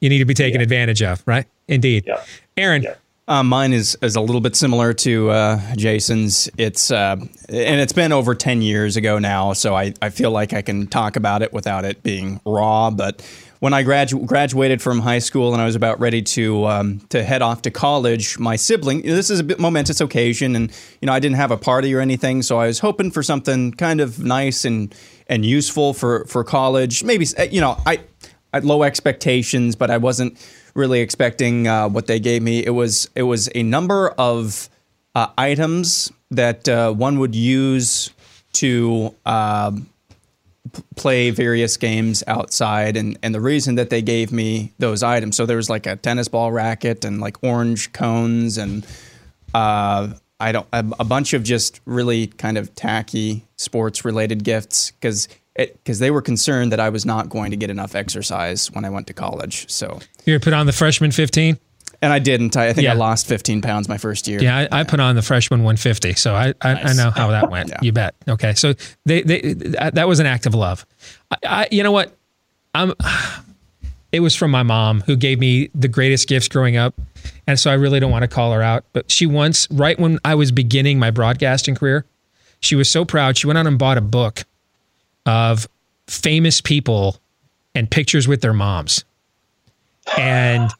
you need to be taken advantage of, right? Indeed. Aaron. Uh, mine is is a little bit similar to uh, Jason's. It's uh, and it's been over ten years ago now, so I, I feel like I can talk about it without it being raw. But when I gradu- graduated from high school and I was about ready to um, to head off to college, my sibling. This is a bit momentous occasion, and you know I didn't have a party or anything, so I was hoping for something kind of nice and and useful for for college. Maybe you know I. I had low expectations, but I wasn't really expecting uh, what they gave me. It was it was a number of uh, items that uh, one would use to um, play various games outside, and and the reason that they gave me those items. So there was like a tennis ball racket and like orange cones and uh, I don't a, a bunch of just really kind of tacky sports related gifts because because they were concerned that I was not going to get enough exercise when I went to college. So You put on the freshman 15? And I didn't. I, I think Yeah. I lost 15 pounds my first year. Yeah, I, I put on the freshman 150, so I I, I know how that went. You bet. Okay, so they they that that was an act of love. I, I you know what? I'm. *sighs* It was from my mom who gave me the greatest gifts growing up, and so I really don't want to call her out. But she once, right when I was beginning my broadcasting career, she was so proud. She went out and bought a book of famous people and pictures with their moms, and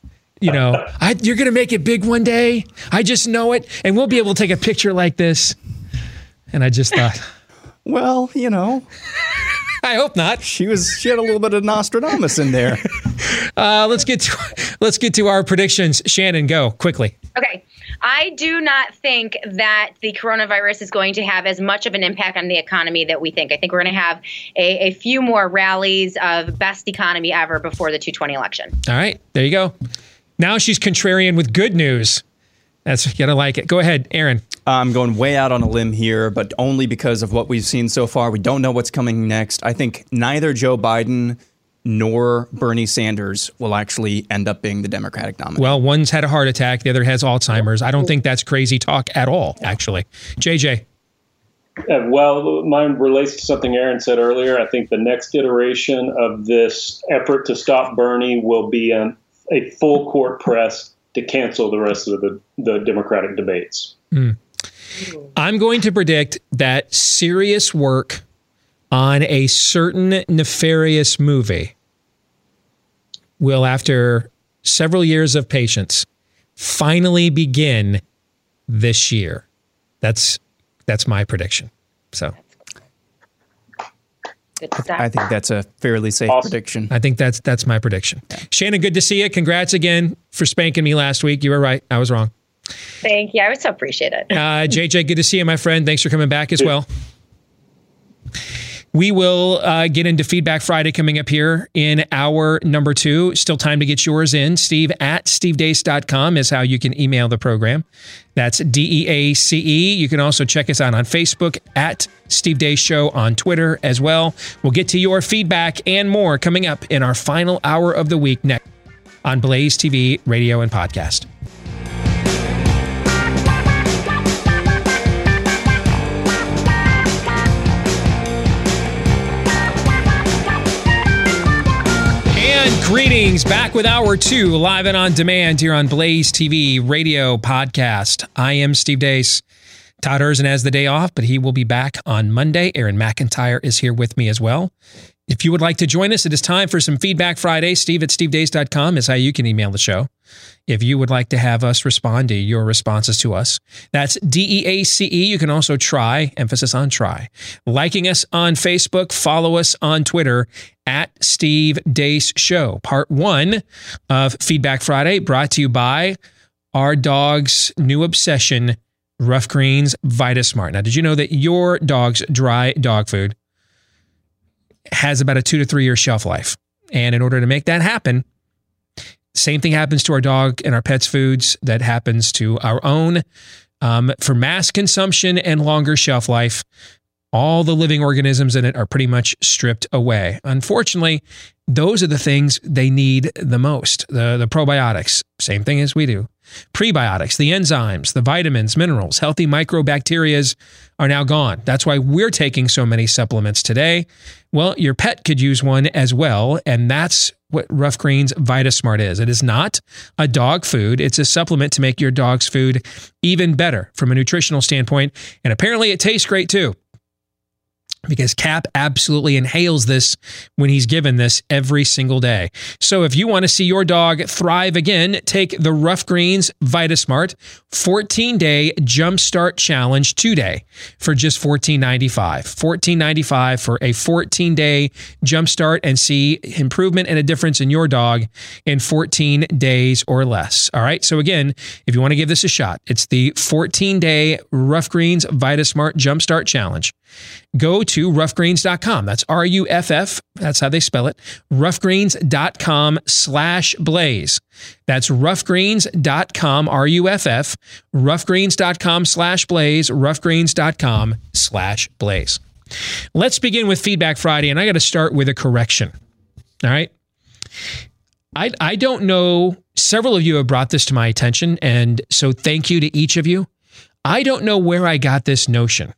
you know, I, you're going to make it big one day. I just know it. And we'll be able to take a picture like this. And I just thought, *laughs* well, you know, *laughs* I hope not. She was she had a little bit of Nostradamus in there. *laughs* Uh, let's get to let's get to our predictions. Shannon, go quickly. Okay. I do not think that the coronavirus is going to have as much of an impact on the economy that we think. I think we're going to have a, a few more rallies of best economy ever before the 220 election. All right, there you go. Now she's contrarian with good news. That's you gotta like it. Go ahead, Aaron. I'm going way out on a limb here, but only because of what we've seen so far. We don't know what's coming next. I think neither Joe Biden nor Bernie Sanders will actually end up being the Democratic nominee. Well, one's had a heart attack, the other has Alzheimer's. I don't think that's crazy talk at all, actually. JJ. Uh, well, mine relates to something Aaron said earlier. I think the next iteration of this effort to stop Bernie will be an, a full court press to cancel the rest of the, the Democratic debates. Hmm. I'm going to predict that serious work on a certain nefarious movie will, after several years of patience, finally begin this year. That's that's my prediction. So I think that's a fairly safe prediction. I think that's that's my prediction. Shannon, good to see you. Congrats again for spanking me last week. You were right. I was wrong. Thank you. I would so appreciate it. Uh, JJ, good to see you, my friend. Thanks for coming back as well. We will uh, get into Feedback Friday coming up here in hour number two. Still time to get yours in. Steve at stevedeace.com is how you can email the program. That's D E A C E. You can also check us out on Facebook at Steve Deace Show on Twitter as well. We'll get to your feedback and more coming up in our final hour of the week next on Blaze TV, radio, and podcast. Greetings back with hour two, live and on demand here on Blaze TV, radio, podcast. I am Steve Deace. Todd Erzen has the day off, but he will be back on Monday. Aaron McIntyre is here with me as well. If you would like to join us, it is time for some Feedback Friday. Steve at stevedeace.com is how you can email the show. If you would like to have us respond to your responses to us, that's D E A C E. You can also try, emphasis on try, liking us on Facebook, follow us on Twitter at Steve Deace Show. Part one of Feedback Friday brought to you by our dog's new obsession, Ruff Greens Vitasmart. Now, did you know that your dog's dry dog food has about a two to three year shelf life? And in order to make that happen, same thing happens to our dog and our pets' foods that happens to our own. Um, for mass consumption and longer shelf life, all the living organisms in it are pretty much stripped away. Unfortunately, those are the things they need the most. The, the probiotics, same thing as we do. Prebiotics, the enzymes, the vitamins, minerals, healthy microbacterias are now gone. That's why we're taking so many supplements today. Well, your pet could use one as well, and that's what Ruff Greens Vitasmart is. It is not a dog food, it's a supplement to make your dog's food even better from a nutritional standpoint, and apparently it tastes great too because Cap absolutely inhales this when he's given this every single day. So if you want to see your dog thrive again, take the Ruff Greens Vitasmart 14-day jumpstart challenge today for just $14.95. $14.95 for a 14-day jumpstart and see improvement and a difference in your dog in 14 days or less. All right? So again, if you want to give this a shot, it's the 14-day Ruff Greens Vitasmart jumpstart challenge go to ruffgreens.com. That's R U F F. That's how they spell it. Ruffgreens.com slash blaze. That's ruffgreens.com, R U F F. Ruffgreens.com slash blaze. Ruffgreens.com slash blaze. Let's begin with Feedback Friday, and I got to start with a correction. All right. I, I don't know. Several of you have brought this to my attention, and so thank you to each of you. I don't know where I got this notion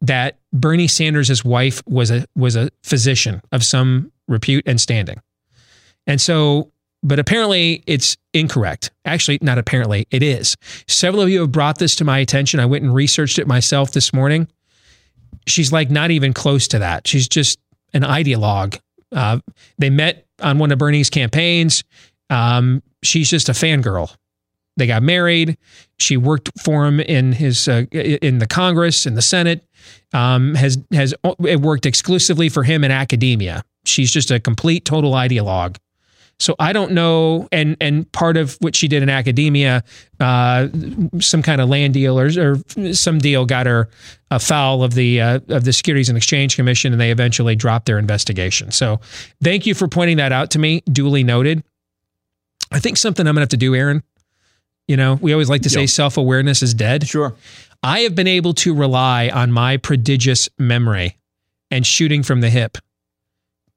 that Bernie Sanders' wife was a was a physician of some repute and standing. And so, but apparently it's incorrect. Actually, not apparently, it is. Several of you have brought this to my attention. I went and researched it myself this morning. She's like not even close to that. She's just an ideologue. Uh, they met on one of Bernie's campaigns. Um, she's just a fangirl. They got married. She worked for him in his uh, in the Congress, in the Senate um, has has it worked exclusively for him in academia. She's just a complete total ideologue. So I don't know, and and part of what she did in academia, uh, some kind of land deal or, or some deal got her a foul of the uh, of the Securities and Exchange Commission, and they eventually dropped their investigation. So thank you for pointing that out to me. Duly noted. I think something I'm gonna have to do, Aaron. You know, we always like to say self awareness is dead. Sure. I have been able to rely on my prodigious memory and shooting from the hip.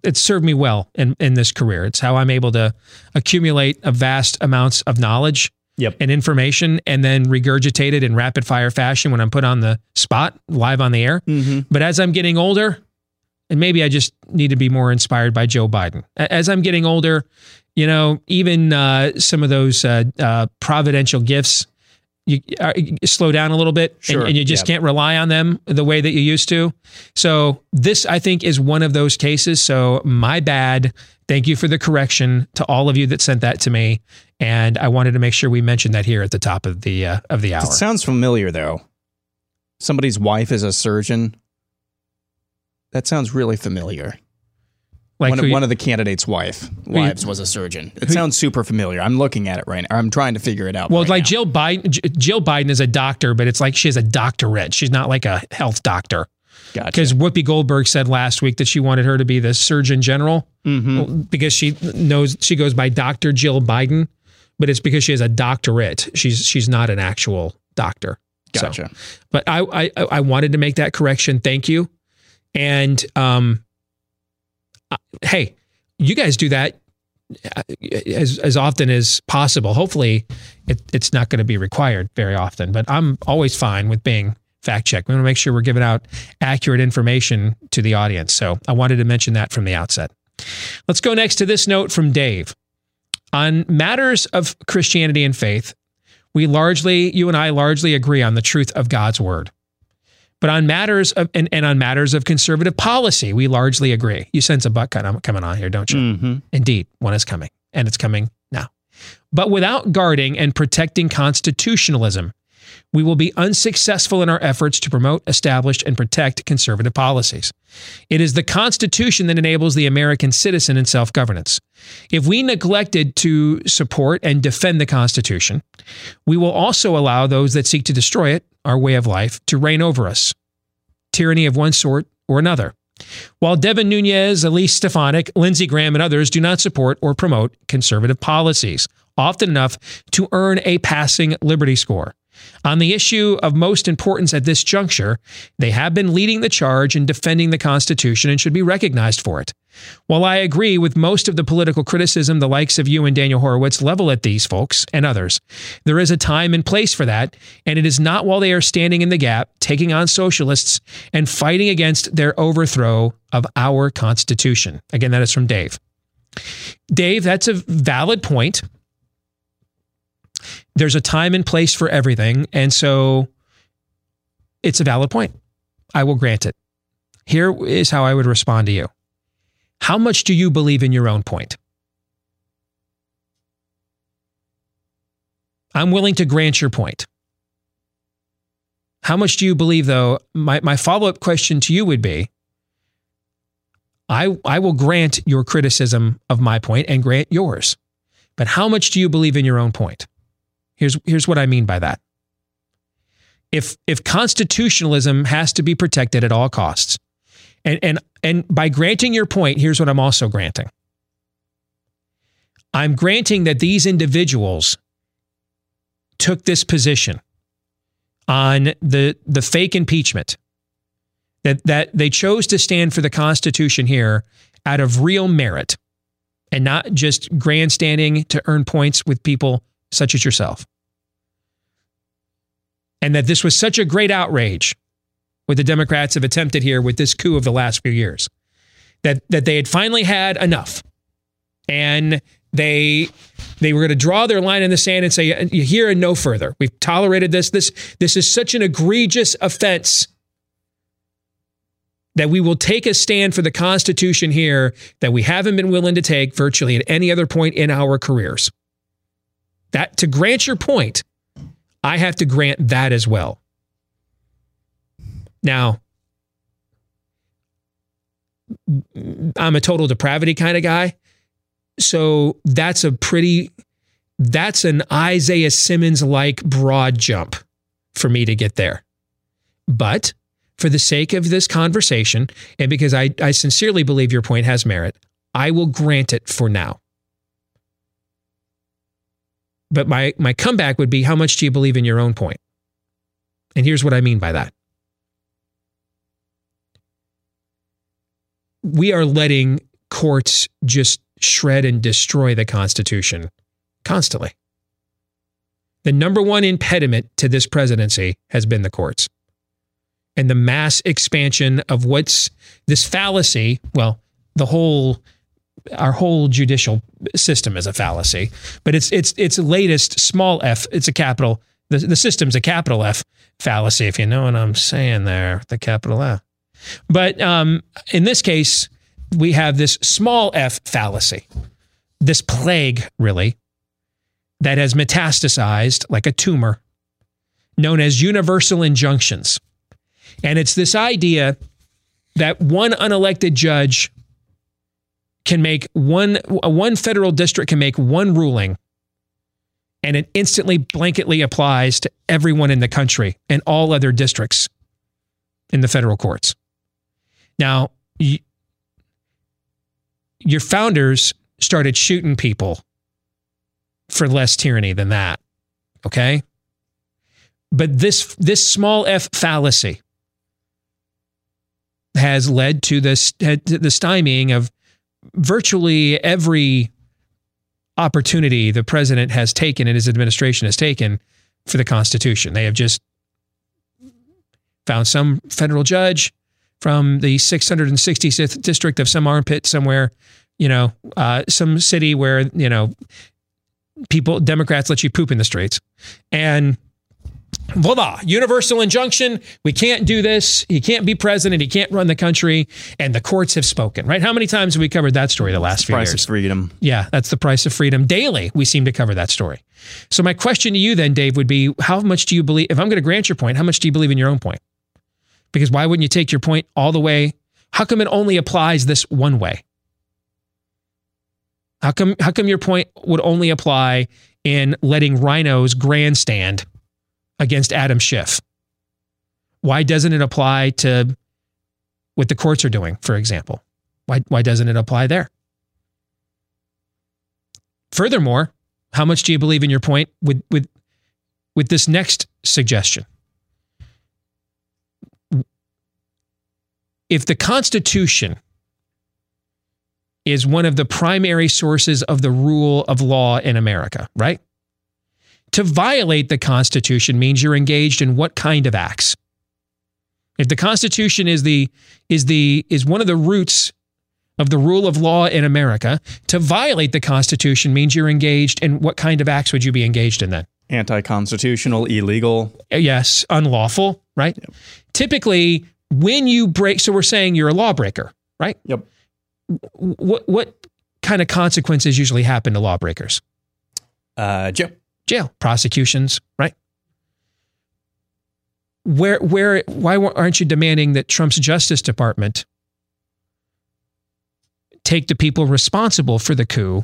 It's served me well in, in this career. It's how I'm able to accumulate a vast amounts of knowledge yep. and information and then regurgitate it in rapid fire fashion when I'm put on the spot live on the air. Mm-hmm. But as I'm getting older, and maybe I just need to be more inspired by Joe Biden. As I'm getting older, you know, even uh, some of those uh, uh, providential gifts you, uh, you slow down a little bit Sure. and, and you just can't rely on them the way that you used to. So this, I think, is one of those cases. So my bad. Thank you for the correction to all of you that sent that to me, and I wanted to make sure we mentioned that here at the top of the uh, of the hour. It sounds familiar though. Somebody's wife is a surgeon. That sounds really familiar. Like one, of, you- one of the candidates' wife you- wives was a surgeon. It who- sounds super familiar. I'm looking at it right now. I'm trying to figure it out. Well, right like now. Jill Biden, Jill Biden is a doctor, but it's like she has a doctorate. She's not like a health doctor. Gotcha. Because Whoopi Goldberg said last week that she wanted her to be the Surgeon General Mhm. Because she knows she goes by Doctor Jill Biden, but it's because she has a doctorate. She's she's not an actual doctor. So- Gotcha. but I, I I wanted to make that correction. Thank you. And um, hey, you guys do that uh, as as often as possible. Hopefully, it, it's not going to be required very often. But I'm always fine with being fact checked. We want to make sure we're giving out accurate information to the audience. So I wanted to mention that from the outset. Let's go next to this note from Dave. On matters of Christianity and faith, we largely, you and I largely agree on the truth of God's word. But on matters of and, and on matters of conservative policy, we largely agree. You sense a butt cut coming on here, don't you? Mm-hmm. Indeed, one is coming, and it's coming now. But without guarding and protecting constitutionalism, we will be unsuccessful in our efforts to promote, establish, and protect conservative policies. It is the Constitution that enables the American citizen in self governance. If we neglected to support and defend the Constitution, we will also allow those that seek to destroy it, our way of life, to reign over us. Tyranny of one sort or another. While Devin Nunes, Elise Stefanik, Lindsey Graham, and others do not support or promote conservative policies, often enough to earn a passing liberty score. On the issue of most importance at this juncture, they have been leading the charge in defending the Constitution and should be recognized for it. While I agree with most of the political criticism the likes of you and Daniel Horowitz level at these folks and others, there is a time and place for that, and it is not while they are standing in the gap, taking on socialists, and fighting against their overthrow of our Constitution. Again, that is from Dave. Dave, that's a valid point there's a time and place for everything. And so it's a valid point. I will grant it. Here is how I would respond to you. How much do you believe in your own point? I'm willing to grant your point. How much do you believe, though? My, my follow up question to you would be I, I will grant your criticism of my point and grant yours. But how much do you believe in your own point? Here's, here's what I mean by that. If, if constitutionalism has to be protected at all costs, and, and, and by granting your point, here's what I'm also granting I'm granting that these individuals took this position on the, the fake impeachment, that, that they chose to stand for the Constitution here out of real merit and not just grandstanding to earn points with people such as yourself and that this was such a great outrage what the Democrats have attempted here with this coup of the last few years that that they had finally had enough. And they they were going to draw their line in the sand and say here and no further. We've tolerated this. This this is such an egregious offense that we will take a stand for the constitution here that we haven't been willing to take virtually at any other point in our careers. That to grant your point I have to grant that as well. Now, I'm a total depravity kind of guy. So that's a pretty, that's an Isaiah Simmons like broad jump for me to get there. But for the sake of this conversation, and because I, I sincerely believe your point has merit, I will grant it for now. But my, my comeback would be how much do you believe in your own point? And here's what I mean by that. We are letting courts just shred and destroy the Constitution constantly. The number one impediment to this presidency has been the courts and the mass expansion of what's this fallacy. Well, the whole our whole judicial system is a fallacy. But it's it's its latest small f. It's a capital. The the system's a capital F fallacy. If you know what I'm saying there, the capital F. But um, in this case, we have this small f fallacy, this plague really, that has metastasized like a tumor, known as universal injunctions, and it's this idea that one unelected judge can make one one federal district can make one ruling and it instantly blanketly applies to everyone in the country and all other districts in the federal courts. Now, you, your founders started shooting people for less tyranny than that. Okay? But this this small f fallacy has led to this the stymieing of virtually every opportunity the president has taken and his administration has taken for the Constitution. They have just found some federal judge from the 666th district of some armpit somewhere, you know, uh, some city where, you know, people, Democrats let you poop in the streets. And voila, universal injunction. We can't do this. He can't be president. He can't run the country. And the courts have spoken, right? How many times have we covered that story the last few Price years? Price of freedom. Yeah, that's the price of freedom. Daily, we seem to cover that story. So, my question to you then, Dave, would be how much do you believe, if I'm going to grant your point, how much do you believe in your own point? Because why wouldn't you take your point all the way? How come it only applies this one way? How come, how come your point would only apply in letting rhinos grandstand against Adam Schiff? Why doesn't it apply to what the courts are doing, for example? Why, why doesn't it apply there? Furthermore, how much do you believe in your point with with with this next suggestion? If the Constitution is one of the primary sources of the rule of law in America, right? To violate the Constitution means you're engaged in what kind of acts? If the Constitution is the is the is one of the roots of the rule of law in America, to violate the Constitution means you're engaged in what kind of acts would you be engaged in then? Anti constitutional, illegal. Yes, unlawful, right? Typically, when you break, so we're saying you're a lawbreaker, right? Yep. What what kind of consequences usually happen to lawbreakers? Uh, jail. Jail, prosecutions, right? Where where why aren't you demanding that Trump's Justice Department take the people responsible for the coup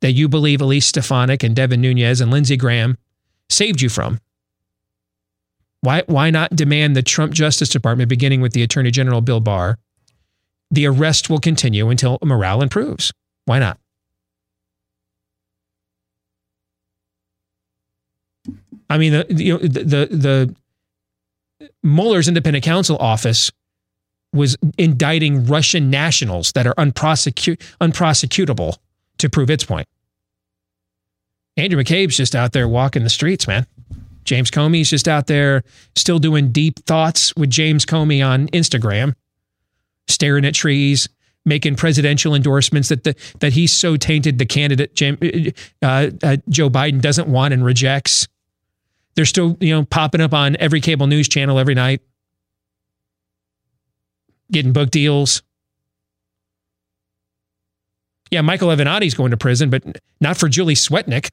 that you believe Elise Stefanik and Devin Nunes and Lindsey Graham saved you from? Why, why not demand the Trump Justice Department, beginning with the Attorney General Bill Barr, the arrest will continue until morale improves? Why not? I mean, the, you know, the, the, the Mueller's independent counsel office was indicting Russian nationals that are unprosecu- unprosecutable to prove its point. Andrew McCabe's just out there walking the streets, man. James Comey's just out there still doing deep thoughts with James Comey on Instagram, staring at trees, making presidential endorsements that the, that he's so tainted the candidate uh, uh, Joe Biden doesn't want and rejects. They're still, you know, popping up on every cable news channel every night, getting book deals. Yeah, Michael Avenatti's going to prison, but not for Julie Swetnick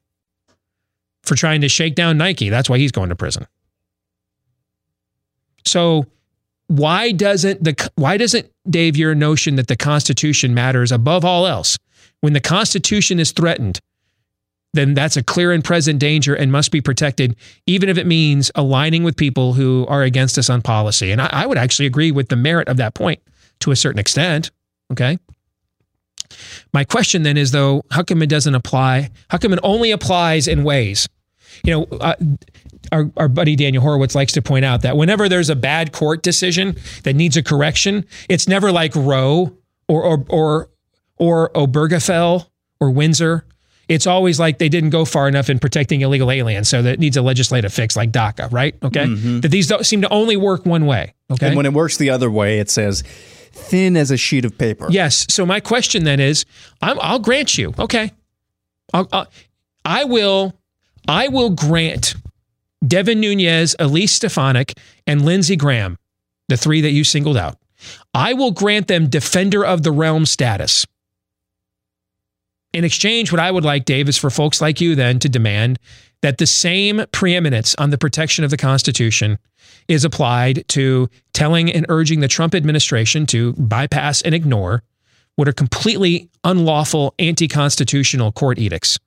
for trying to shake down Nike. That's why he's going to prison. So why doesn't the why doesn't Dave your notion that the Constitution matters above all else? When the Constitution is threatened, then that's a clear and present danger and must be protected, even if it means aligning with people who are against us on policy. And I, I would actually agree with the merit of that point to a certain extent. Okay. My question then is though, how come it doesn't apply? How come it only applies in ways? You know, uh, our, our buddy Daniel Horowitz likes to point out that whenever there's a bad court decision that needs a correction, it's never like Roe or or or or Obergefell or Windsor. It's always like they didn't go far enough in protecting illegal aliens, so that needs a legislative fix like DACA, right? Okay, Mhm. that these don't seem to only work one way. Okay, And when it works the other way, it says thin as a sheet of paper. Yes. So my question then is, I'm, I'll grant you. Okay. I'll, I'll, I will. I will grant Devin Nunes, Elise Stefanik, and Lindsey Graham, the three that you singled out. I will grant them defender of the realm status. In exchange, what I would like, Dave, is for folks like you then to demand that the same preeminence on the protection of the Constitution is applied to telling and urging the Trump administration to bypass and ignore what are completely unlawful anti-constitutional court edicts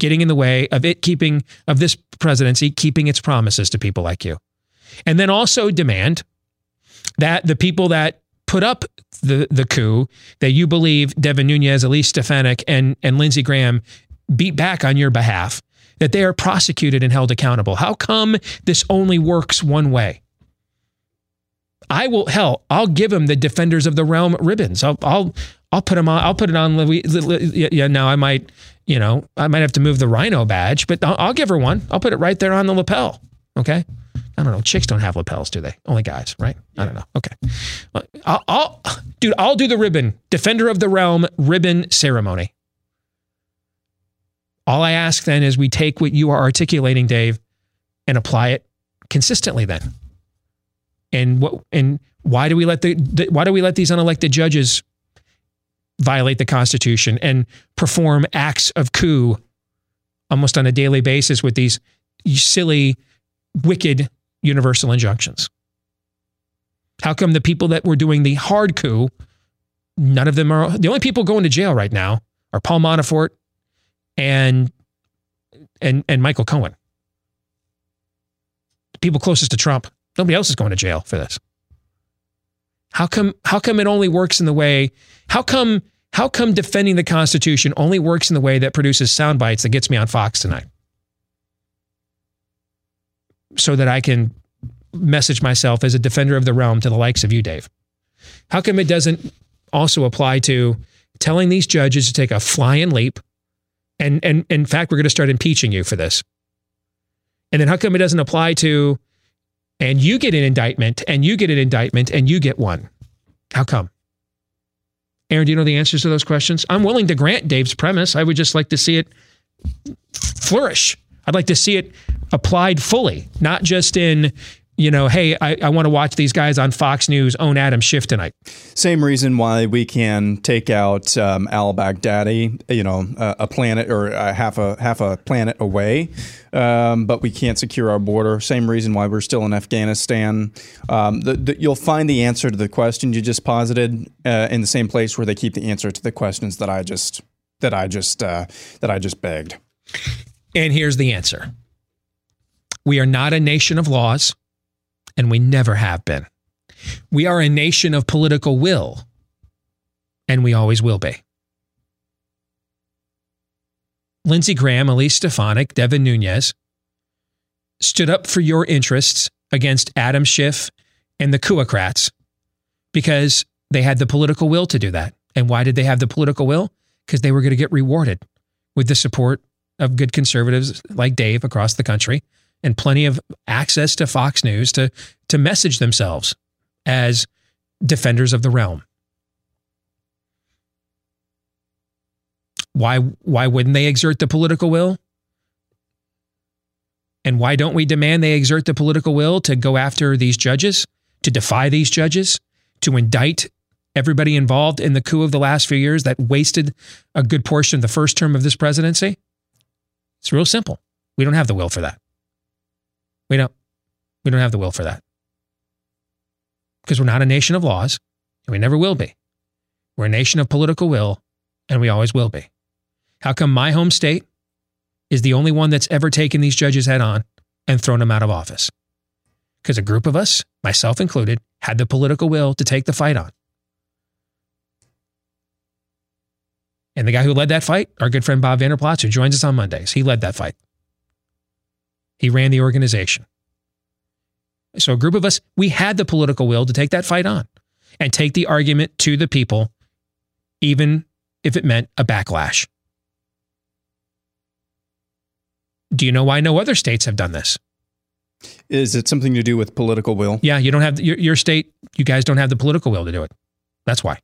getting in the way of it keeping of this presidency keeping its promises to people like you. And then also demand that the people that put up the the coup that you believe Devin Nunes, Elise Stefanik, and and Lindsey Graham beat back on your behalf, that they are prosecuted and held accountable. How come this only works one way? I will hell. I'll give him the Defenders of the Realm ribbons. I'll I'll I'll put them on. I'll put it on. Yeah, now I might you know I might have to move the Rhino badge, but I'll, I'll give her one. I'll put it right there on the lapel. Okay. I don't know. Chicks don't have lapels, do they? Only guys, right? I don't know. Okay. I'll, I'll, dude, I'll do the ribbon. Defender of the Realm ribbon ceremony. All I ask then is we take what you are articulating, Dave, and apply it consistently then? And what and why do we let the, the why do we let these unelected judges violate the Constitution and perform acts of coup almost on a daily basis with these silly, wicked universal injunctions? How come the people that were doing the hard coup, none of them are the only people going to jail right now are Paul Manafort and and and Michael Cohen. The People closest to Trump. Nobody else is going to jail for this. How come how come it only works in the way how come how come defending the Constitution only works in the way that produces sound bites that gets me on Fox tonight? So that I can message myself as a defender of the realm to the likes of you, Dave. How come it doesn't also apply to telling these judges to take a flying leap? And, and in fact, we're going to start impeaching you for this. And then how come it doesn't apply to, and you get an indictment, and you get an indictment, and you get one? How come? Aaron, do you know the answers to those questions? I'm willing to grant Dave's premise. I would just like to see it flourish. I'd like to see it applied fully, not just in you know, hey, I, I want to watch these guys on Fox News own Adam Schiff tonight. Same reason why we can take out um, Al Baghdadi, you know, uh, a planet or a half a half a planet away, um, but we can't secure our border. Same reason why we're still in Afghanistan. Um, the, the, you'll find the answer to the question you just posited uh, in the same place where they keep the answer to the questions that I just that I just uh, that I just begged. And here's the answer: We are not a nation of laws and we never have been. We are a nation of political will, and we always will be. Lindsey Graham, Elise Stefanik, Devin Nunes stood up for your interests against Adam Schiff and the Kuocrats because they had the political will to do that. And why did they have the political will? Because they were going to get rewarded with the support of good conservatives like Dave across the country and plenty of access to Fox News to, to message themselves as defenders of the realm. Why, why wouldn't they exert the political will? And why don't we demand they exert the political will to go after these judges, to defy these judges, to indict everybody involved in the coup of the last few years that wasted a good portion of the first term of this presidency? It's real simple. We don't have the will for that. We don't. We don't have the will for that. Because we're not a nation of laws, and we never will be. We're a nation of political will, and we always will be. How come my home state is the only one that's ever taken these judges head on and thrown them out of office? Because a group of us, myself included, had the political will to take the fight on. And the guy who led that fight, our good friend Bob Vander Plaats, who joins us on Mondays, he led that fight. He ran the organization. So a group of us, we had the political will to take that fight on and take the argument to the people, even if it meant a backlash. Do you know why no other states have done this? Is it something to do with political will? Yeah, you don't have your, your state, you guys don't have the political will to do it. That's why.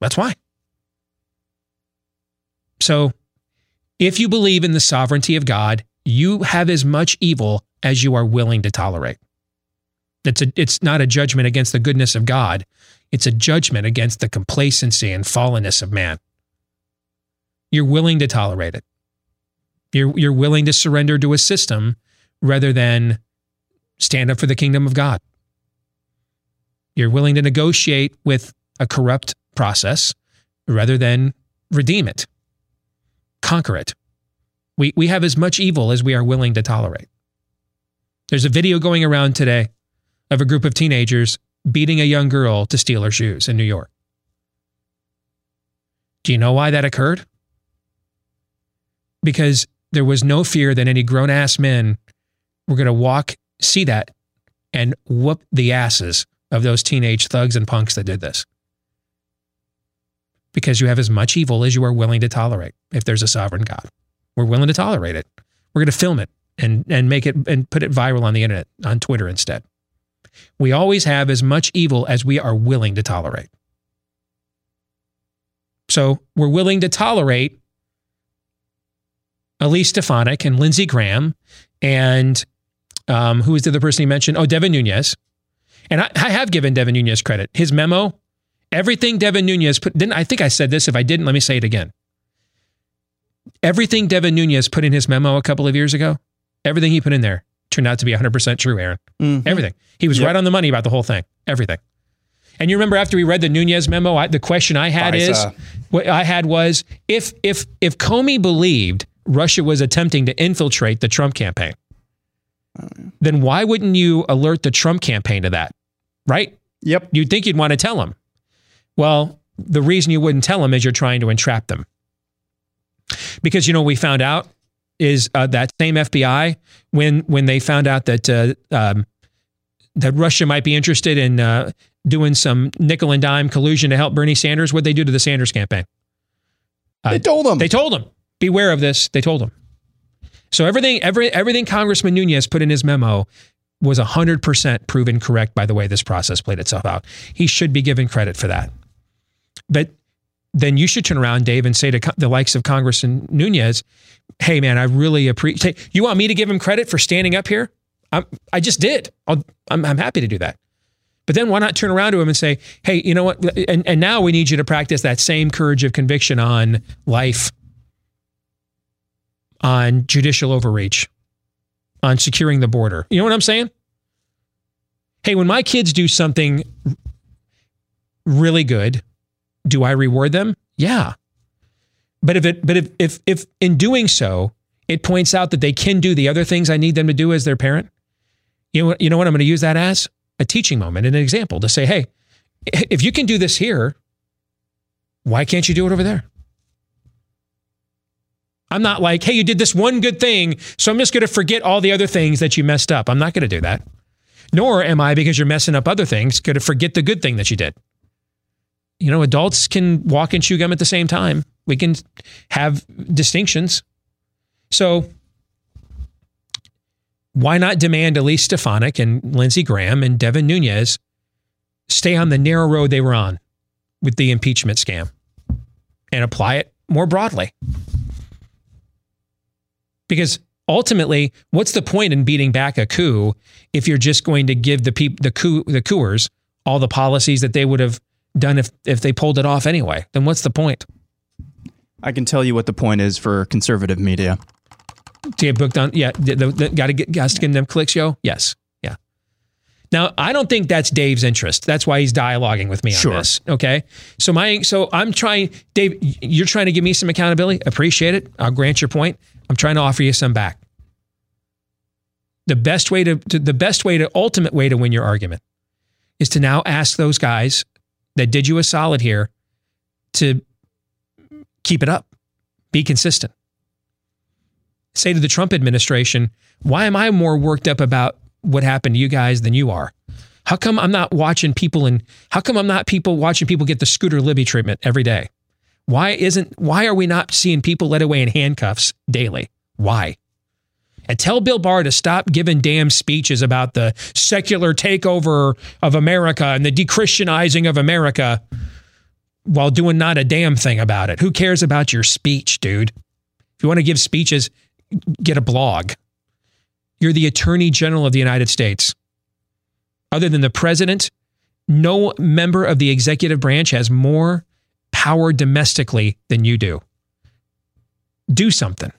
That's why. So, if you believe in the sovereignty of God, you have as much evil as you are willing to tolerate. It's, a, it's not a judgment against the goodness of God. It's a judgment against the complacency and fallenness of man. You're willing to tolerate it. You're, you're willing to surrender to a system rather than stand up for the kingdom of God. You're willing to negotiate with a corrupt process rather than redeem it, conquer it. We, we have as much evil as we are willing to tolerate. There's a video going around today of a group of teenagers beating a young girl to steal her shoes in New York. Do you know why that occurred? Because there was no fear that any grown ass men were going to walk, see that, and whoop the asses of those teenage thugs and punks that did this. Because you have as much evil as you are willing to tolerate if there's a sovereign God. We're willing to tolerate it. We're going to film it and, and make it and put it viral on the internet, on Twitter instead. We always have as much evil as we are willing to tolerate. So we're willing to tolerate Elise Stefanik and Lindsey Graham and Um, who was the other person he mentioned? Oh, Devin Nunes. And I, I have given Devin Nunes credit. His memo, everything Devin Nunes put, didn't I think I said this? If I didn't, let me say it again. Everything Devin Nunes put in his memo a couple of years ago, everything he put in there turned out to be 100% true, Aaron. Mhm. Everything. He was Yep. right on the money about the whole thing. Everything. And you remember after we read the Nunes memo, I, the question I had is, what I had was, if if if Comey believed Russia was attempting to infiltrate the Trump campaign, then why wouldn't you alert the Trump campaign to that? Right? Yep. You'd think you'd want to tell them. Well, the reason you wouldn't tell them is you're trying to entrap them. Because you know we found out is uh, that same FBI when when they found out that uh, um, that Russia might be interested in uh, doing some nickel and dime collusion to help Bernie Sanders, what they do to the Sanders campaign? Uh, They told them. They told them. Beware of this. They told them. So everything, every, everything Congressman Nunes put in his memo was 100% proven correct by the way this process played itself out. He should be given credit for that. But then you should turn around, Dave, and say to the likes of Congress and Nunes, hey, man, I really appreciate, you want me to give him credit for standing up here? I'm, I just did. I'll, I'm, I'm happy to do that. But then why not turn around to him and say, hey, you know what? And, and now we need you to practice that same courage of conviction on life, on judicial overreach, on securing the border. You know what I'm saying? Hey, when my kids do something really good, do I reward them? Yeah. But if it but if if if in doing so, it points out that they can do the other things I need them to do as their parent, you know you know what I'm going to use that as? A teaching moment, an example to say, hey, if you can do this here, why can't you do it over there? I'm not like, hey, you did this one good thing, so I'm just going to forget all the other things that you messed up. I'm not going to do that. Nor am I, because you're messing up other things, going to forget the good thing that you did. You know, adults can walk and chew gum at the same time. We can have distinctions. So why not demand Elise Stefanik and Lindsey Graham and Devin Nunes stay on the narrow road they were on with the impeachment scam and apply it more broadly? Because ultimately, what's the point in beating back a coup if you're just going to give the people the coup the coupers all the policies that they would have done if if they pulled it off anyway? Then what's the point? I can tell you what the point is for conservative media. To get booked on, yeah, got to get guys to get them clicks, yo. Yes, yeah. Now, I don't think that's Dave's interest. That's why he's dialoguing with me on Sure. this. Okay, so my, so I'm trying, Dave. You're trying to give me some accountability. Appreciate it. I'll grant your point. I'm trying to offer you some back. The best way to, to the best way to ultimate way to win your argument is to now ask those guys that did you a solid here to keep it up, be consistent say to the Trump administration, why am I more worked up about what happened to you guys than you are? How come I'm not watching people and how come I'm not people watching people get the Scooter Libby treatment every day? Why isn't why are we not seeing people led away in handcuffs daily? Why? And tell Bill Barr to stop giving damn speeches about the secular takeover of America and the dechristianizing of America while doing not a damn thing about it. Who cares about your speech, dude? If you want to give speeches, get a blog. You're the Attorney General of the United States. Other than the president, no member of the executive branch has more power domestically than you do. Do something.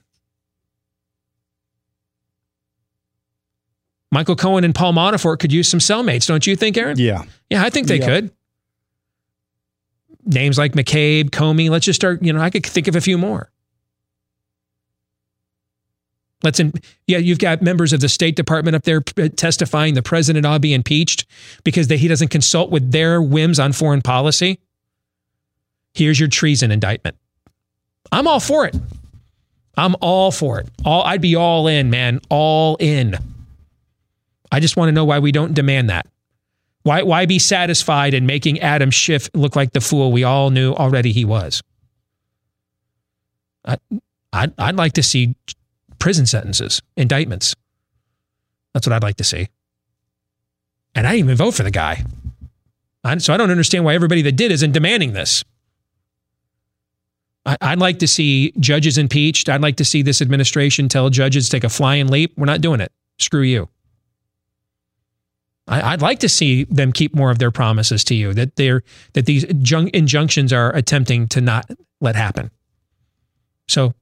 Michael Cohen and Paul Manafort could use some cellmates, don't you think, Aaron? Yeah. Yeah, I think they Yeah. could. Names like McCabe, Comey, let's just start, you know, I could think of a few more. Let's in, yeah, you've got members of the State Department up there uh, testifying the president ought to be impeached because they, he doesn't consult with their whims on foreign policy. Here's your treason indictment. I'm all for it. I'm all for it. All I'd be all in, man, all in. I just want to know why we don't demand that. Why why be satisfied in making Adam Schiff look like the fool we all knew already he was? I, I'd, I'd like to see prison sentences, indictments. That's what I'd like to see. And I didn't even vote for the guy. I, so I don't understand why everybody that did isn't demanding this. I, I'd like to see judges impeached. I'd like to see this administration tell judges take a flying leap. We're not doing it. Screw you. I, would like to see them keep more of their promises to you that they're that these jun- injunctions are attempting to not let happen. So,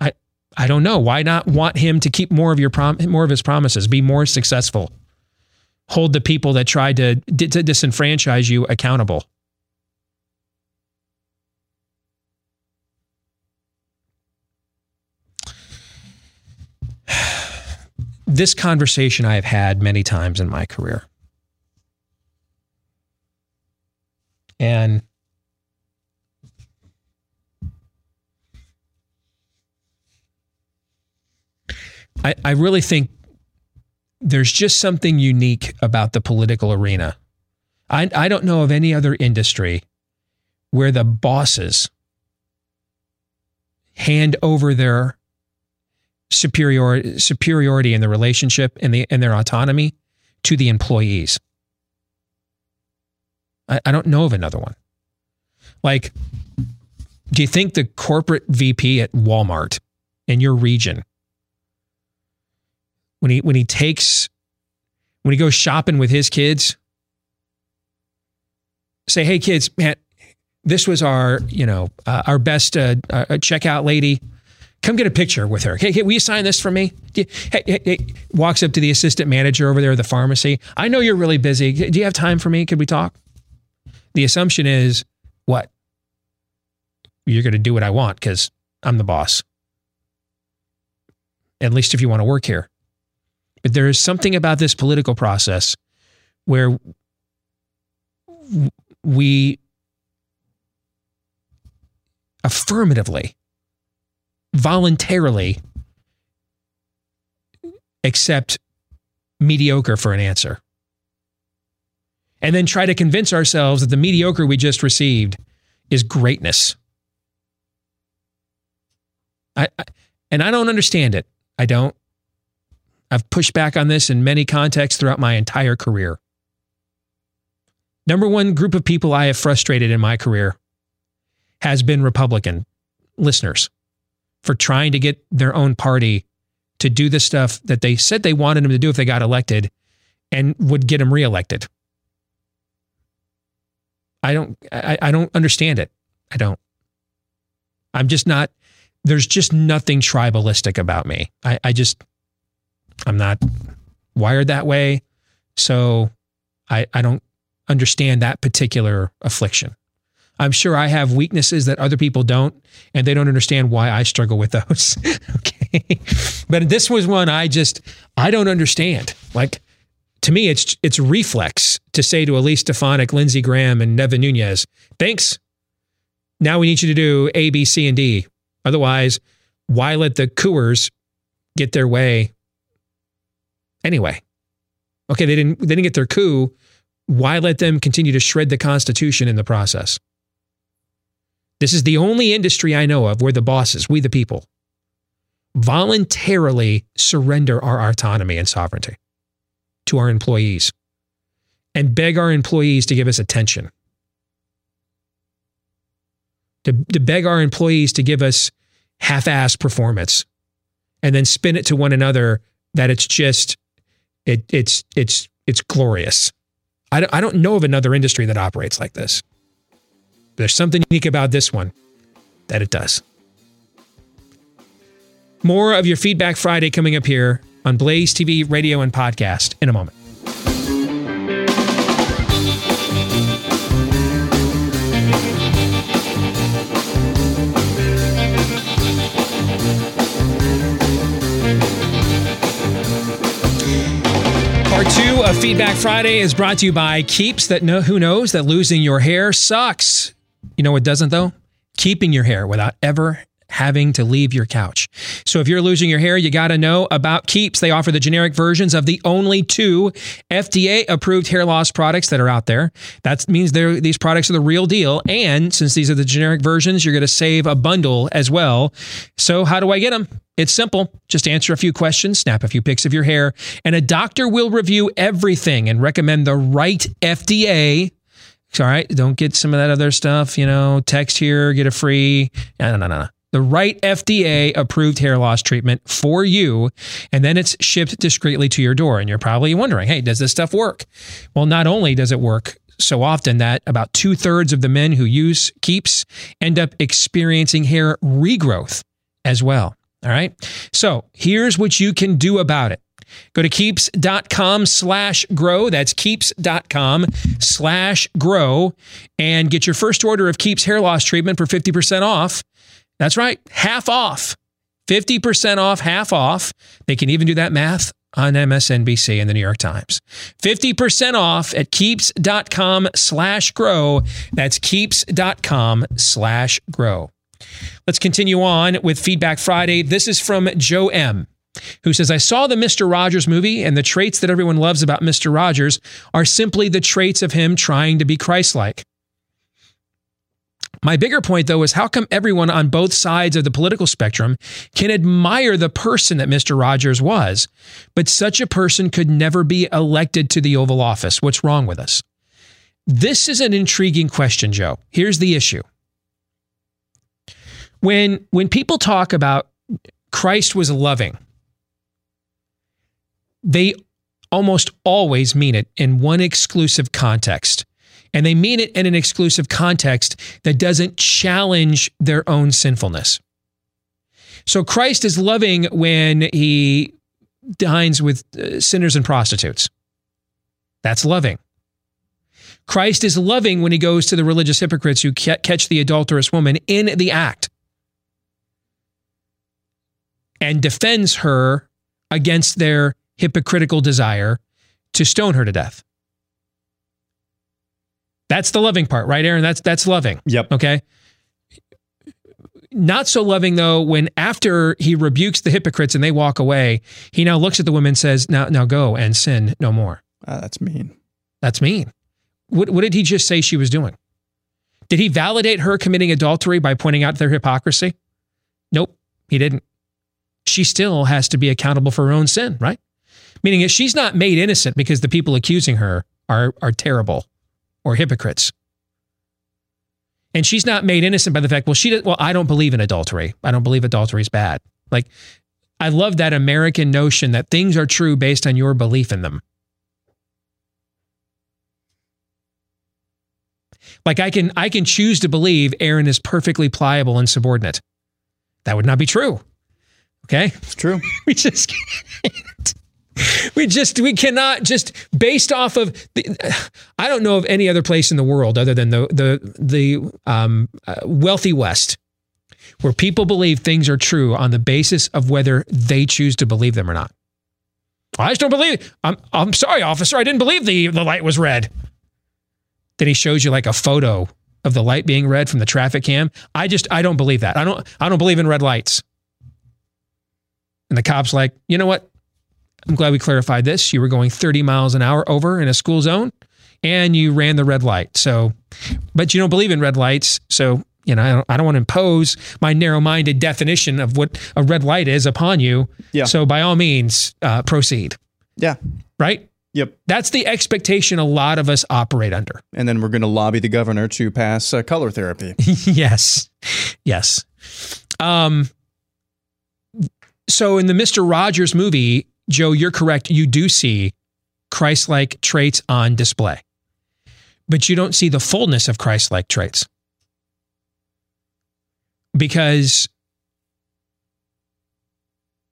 I I don't know why not want him to keep more of your prom- more of his promises, be more successful, hold the people that tried to, to disenfranchise you accountable. This conversation I have had many times in my career. And I, I really think there's just something unique about the political arena. I, I don't know of any other industry where the bosses hand over their superiority superiority in the relationship and the and their autonomy to the employees. I, I don't know of another one. Like, do you think the corporate VP at Walmart in your region, when he when he takes when he goes shopping with his kids, say, "Hey kids, man, this was our you know uh, our best uh, uh, checkout lady come get a picture with her. Hey, hey will you sign this for me? Hey, hey, hey, walks up to the assistant manager over there at the pharmacy. I know you're really busy. Do you have time for me? Could we talk? The assumption is what? You're going to do what I want because I'm the boss. At least if you want to work here. But there is something about this political process where we affirmatively voluntarily accept mediocre for an answer. And then try to convince ourselves that the mediocre we just received is greatness. I, I, and I don't understand it. I don't. I've pushed back on this in many contexts throughout my entire career. Number one group of people I have frustrated in my career has been Republican listeners for trying to get their own party to do the stuff that they said they wanted them to do if they got elected and would get them reelected. I don't I, I don't understand it. I don't. I'm just not there's just nothing tribalistic about me. I, I just I'm not wired that way. So I I don't understand that particular affliction. I'm sure I have weaknesses that other people don't, and they don't understand why I struggle with those. *laughs* okay. But this was one I just, I don't understand. Like, to me, it's it's reflex to say to Elise Stefanik, Lindsey Graham, and Devin Nunes, thanks. Now we need you to do A, B, C, and D. Otherwise, why let the cooers get their way anyway? Okay, they didn't they didn't get their coup. Why let them continue to shred the Constitution in the process? This is the only industry I know of where the bosses, we the people, voluntarily surrender our autonomy and sovereignty to our employees and beg our employees to give us attention. To, to beg our employees to give us half assed performance and then spin it to one another that it's just it it's it's it's glorious. I don't, I don't know of another industry that operates like this. There's something unique about this one that it does. More of your Feedback Friday coming up here on Blaze TV, radio, and podcast in a moment. Part two of Feedback Friday is brought to you by Keeps. That know who knows that losing your hair sucks. You know what doesn't though? Keeping your hair without ever having to leave your couch. So if you're losing your hair, you got to know about Keeps. They offer the generic versions of the only two FDA approved hair loss products that are out there. That means these products are the real deal. And since these are the generic versions, you're going to save a bundle as well. So how do I get them? It's simple. Just answer a few questions, snap a few pics of your hair, and a doctor will review everything and recommend the right FDA all right. Don't get some of that other stuff, you know, text here, get a free. No, no, no, no. the right FDA approved hair loss treatment for you, and then it's shipped discreetly to your door. And you're probably wondering, hey, does this stuff work? Well, not only does it work so often that about two thirds of the men who use Keeps end up experiencing hair regrowth as well. All right. So here's what you can do about it. Go to keeps.com slash grow. That's keeps.com slash grow and get your first order of Keeps hair loss treatment for 50% off. That's right, half off. 50% off, half off. They can even do that math on MSNBC and the New York Times. 50% off at keeps.com slash grow. That's keeps.com slash grow. Let's continue on with Feedback Friday. This is from Joe M who says, I saw the Mr. Rogers movie, and the traits that everyone loves about Mr. Rogers are simply the traits of him trying to be Christ like. My bigger point, though, is how come everyone on both sides of the political spectrum can admire the person that Mr. Rogers was, but such a person could never be elected to the Oval Office? What's wrong with us? This is an intriguing question, Joe. Here's the issue. When, when people talk about Christ was loving, they almost always mean it in one exclusive context. And they mean it in an exclusive context that doesn't challenge their own sinfulness. So Christ is loving when he dines with uh, sinners and prostitutes. That's loving. Christ is loving when he goes to the religious hypocrites who catch the adulterous woman in the act and defends her against their hypocritical desire to stone her to death. That's the loving part, right, Aaron? That's that's loving. Yep. Okay. Not so loving though when after he rebukes the hypocrites and they walk away, he now looks at the women and says, "Now, now go and sin no more." Uh, that's mean. That's mean. What, what did he just say she was doing? Did he validate her committing adultery by pointing out their hypocrisy? Nope, he didn't. She still has to be accountable for her own sin, right? Meaning she's not made innocent because the people accusing her are, are terrible or hypocrites. And she's not made innocent by the fact, well, she well, I don't believe in adultery. I don't believe adultery is bad. Like, I love that American notion that things are true based on your belief in them. Like I can I can choose to believe Aaron is perfectly pliable and subordinate. That would not be true. Okay? It's true. *laughs* we just can't *laughs* we just we cannot just based off of the, I don't know of any other place in the world other than the the the um, uh, wealthy West where people believe things are true on the basis of whether they choose to believe them or not. I just don't believe. I'm I'm sorry, officer. I didn't believe the the light was red. Then he shows you like a photo of the light being red from the traffic cam. I just I don't believe that. I don't I don't believe in red lights. And the cop's like, you know what? I'm glad we clarified this. You were going 30 miles an hour over in a school zone and you ran the red light. So, but you don't believe in red lights. So, you know, I don't, I don't want to impose my narrow minded definition of what a red light is upon you. Yeah. So, by all means, uh, proceed. Yeah. Right? Yep. That's the expectation a lot of us operate under. And then we're going to lobby the governor to pass uh, color therapy. *laughs* yes. Yes. Um, so in the Mr. Rogers movie, Joe, you're correct. You do see Christ like traits on display, but you don't see the fullness of Christ like traits because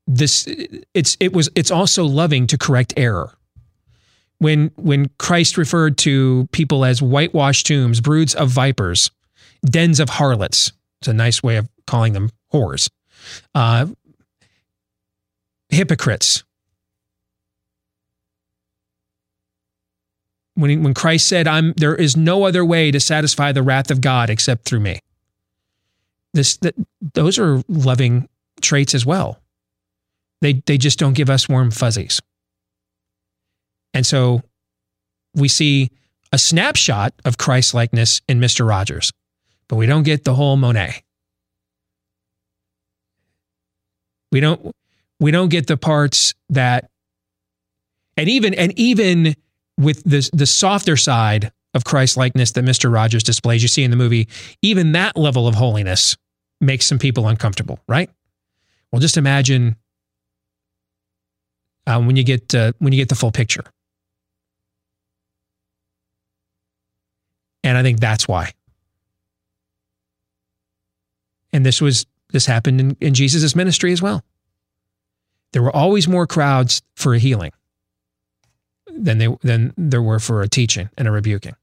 this it's it was it's also loving to correct error when when Christ referred to people as whitewashed tombs, broods of vipers, dens of harlots. It's a nice way of calling them whores. Uh, hypocrites, when, when Christ said, I'm, there is no other way to satisfy the wrath of God except through me. This, that, those are loving traits as well. They, they just don't give us warm fuzzies. And so we see a snapshot of Christ likeness in Mr. Rogers, but we don't get the whole Monet. We don't we don't get the parts that and even and even with the the softer side of Christ likeness that Mr. Rogers displays, you see in the movie, even that level of holiness makes some people uncomfortable, right? Well, just imagine uh, when you get uh, when you get the full picture. And I think that's why. And this was this happened in, in Jesus' ministry as well. There were always more crowds for a healing than they than there were for a teaching and a rebuking.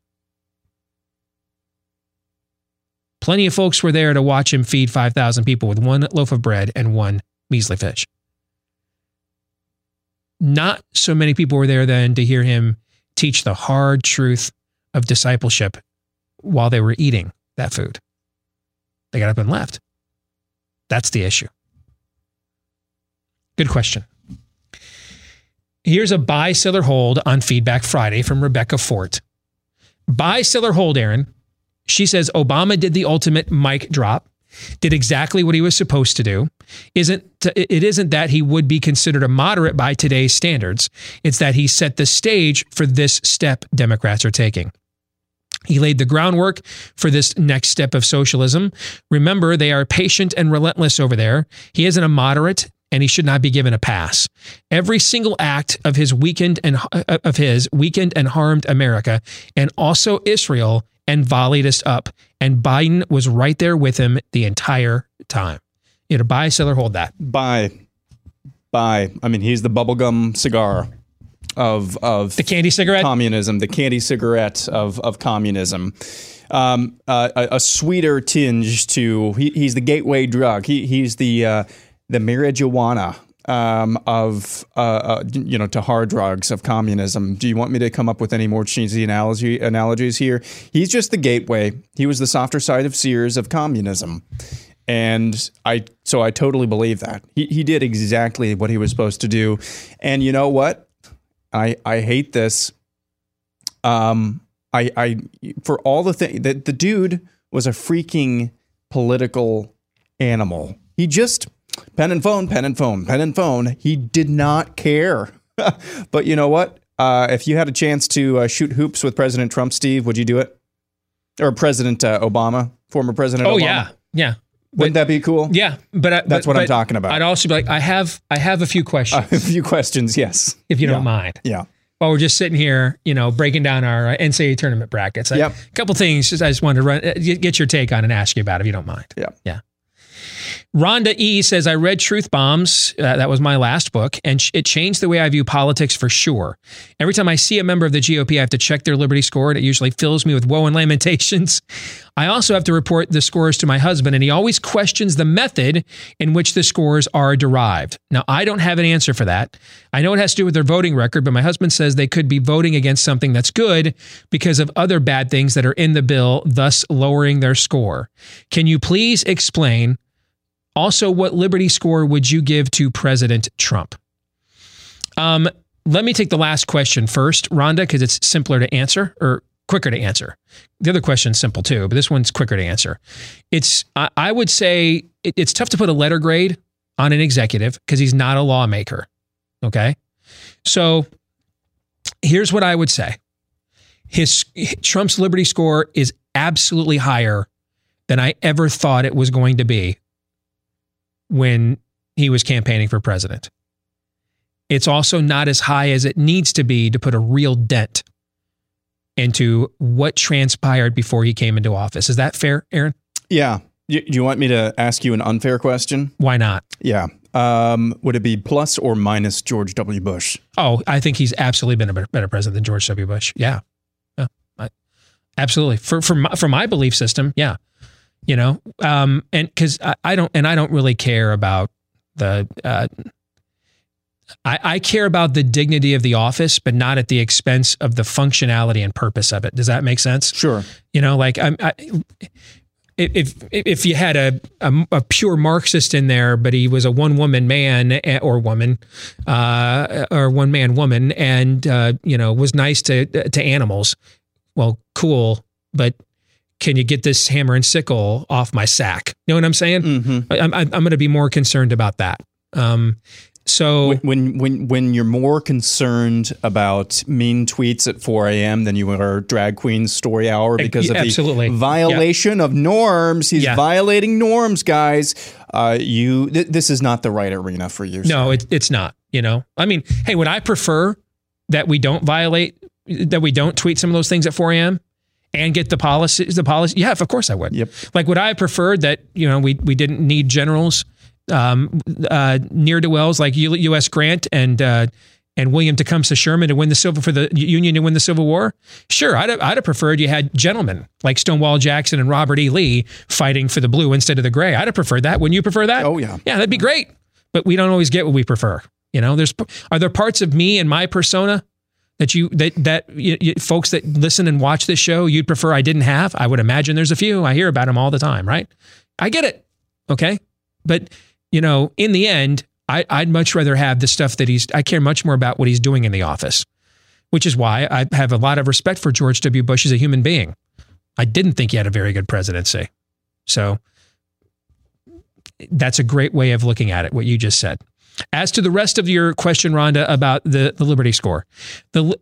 Plenty of folks were there to watch him feed 5,000 people with one loaf of bread and one measly fish. Not so many people were there then to hear him teach the hard truth of discipleship while they were eating that food. They got up and left. That's the issue. Good question. Here's a buy, sell, or hold on Feedback Friday from Rebecca Fort. Buy, sell, or hold, Aaron. She says Obama did the ultimate mic drop, did exactly what he was supposed to do. Isn't it isn't that he would be considered a moderate by today's standards. It's that he set the stage for this step Democrats are taking. He laid the groundwork for this next step of socialism. Remember, they are patient and relentless over there. He isn't a moderate and he should not be given a pass. Every single act of his weakened and uh, of his weakened and harmed America and also Israel and volleyed us up. And Biden was right there with him the entire time. You know, buy, sell, or hold that. Buy, buy. I mean, he's the bubblegum cigar of of the candy cigarette communism, the candy cigarette of of communism. Um, uh, a, a, sweeter tinge to he, he's the gateway drug. He he's the uh, the marijuana um, of uh, uh, you know to hard drugs of communism. Do you want me to come up with any more cheesy analogy analogies here? He's just the gateway. He was the softer side of Sears of communism, and I so I totally believe that he he did exactly what he was supposed to do. And you know what? I I hate this. Um, I I for all the thing that the dude was a freaking political animal. He just pen and phone, pen and phone, pen and phone. He did not care. *laughs* but you know what? Uh, if you had a chance to uh, shoot hoops with President Trump, Steve, would you do it? Or President uh, Obama, former President oh, Obama? yeah. Yeah. Wouldn't that be cool? Yeah, but I, that's but, what but I'm talking about. I'd also be like, I have, I have a few questions. *laughs* a few questions, yes, if you Yeah. don't mind. Yeah. While we're just sitting here, you know, breaking down our uh, NCAA tournament brackets. I- Yep. A couple things just, I just wanted to run, uh, get get your take on and ask you about if you don't mind. Yeah. Yeah. Rhonda E says, I read Truth Bombs. Uh, that was my last book, and sh- it changed the way I view politics for sure. Every time I see a member of the GOP, I have to check their Liberty score, and it usually fills me with woe and lamentations. *laughs* I also have to report the scores to my husband, and he always questions the method in which the scores are derived. Now, I don't have an answer for that. I know it has to do with their voting record, but my husband says they could be voting against something that's good because of other bad things that are in the bill, thus lowering their score. Can you please explain? Also, what Liberty score would you give to President Trump? Um, let me take the last question first, Rhonda, because it's simpler to answer or quicker to answer. The other question's simple too, but this one's quicker to answer. It's I, I would say it, it's tough to put a letter grade on an executive because he's not a lawmaker. Okay, so here's what I would say: his Trump's Liberty score is absolutely higher than I ever thought it was going to be when he was campaigning for president. It's also not as high as it needs to be to put a real dent into what transpired before he came into office. Is that fair, Aaron? Yeah. Do you want me to ask you an unfair question? Why not? Yeah. Um, would it be plus or minus George W. Bush? Oh, I think he's absolutely been a better, better president than George W. Bush. Yeah, yeah, I- absolutely. For for my, for my belief system, yeah, you know, um, and because I, I don't and I don't really care about the. Uh, I, I care about the dignity of the office, but not at the expense of the functionality and purpose of it. Does that make sense? Sure. You know, like I'm. I, if if you had a, a a pure Marxist in there, but he was a one woman man eh, or woman, uh, or one man woman, and uh, you know was nice to to animals, well, cool, but can you get this hammer and sickle off my sack? You know what I'm saying? I'm I'm, I'm going to be more concerned about that. Um, So when when when you're more concerned about mean tweets at 4 a.m. than you are drag queen story hour because of absolutely. the violation yeah. of norms, he's yeah. violating norms, guys. Uh, you th- this is not the right arena for you. No, it, it's not. You know, I mean, hey, would I prefer that we don't violate that we don't tweet some of those things at 4 a.m. and get the policy the policy? Yeah, of course I would. Yep. Like, would I have preferred that you know we we didn't need generals um, uh, near to wells like U- U.S. Grant and uh, and William Tecumseh Sherman to win the civil for the Union to win the Civil War? Sure, I'd have, I'd have preferred you had gentlemen like Stonewall Jackson and Robert E. Lee fighting for the blue instead of the gray. I'd have preferred that. Wouldn't you prefer that? Oh yeah, yeah, that'd be great. But we don't always get what we prefer. You know, there's are there parts of me and my persona that you that that you, you, folks that listen and watch this show you'd prefer I didn't have? I would imagine there's a few. I hear about them all the time, right? I get it. Okay, but you know, in the end, I, I'd much rather have the stuff that he's. I care much more about what he's doing in the office, which is why I have a lot of respect for George W. Bush as a human being. I didn't think he had a very good presidency, so that's a great way of looking at it. What you just said. As to the rest of your question, Rhonda, about the, the Liberty score, the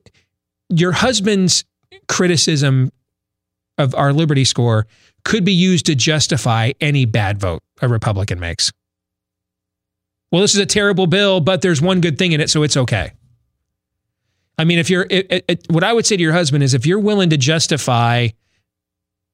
your husband's criticism of our Liberty score could be used to justify any bad vote a Republican makes. Well, this is a terrible bill, but there's one good thing in it, so it's okay. I mean, if you're, it, it, what I would say to your husband is if you're willing to justify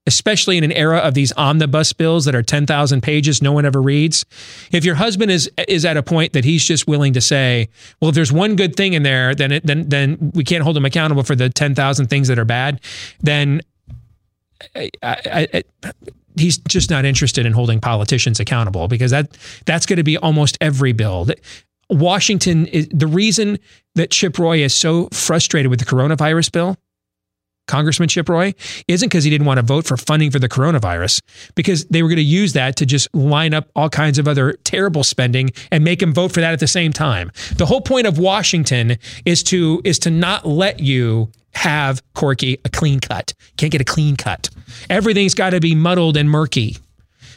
especially in an era of these omnibus bills that are 10,000 pages no one ever reads. If your husband is is at a point that he's just willing to say, well if there's one good thing in there then it, then then we can't hold him accountable for the 10,000 things that are bad, then I, I, I, he's just not interested in holding politicians accountable because that that's going to be almost every bill. Washington is the reason that Chip Roy is so frustrated with the coronavirus bill Congressman Chip Roy isn't because he didn't want to vote for funding for the coronavirus, because they were going to use that to just line up all kinds of other terrible spending and make him vote for that at the same time. The whole point of Washington is to is to not let you have Corky a clean cut. Can't get a clean cut. Everything's got to be muddled and murky.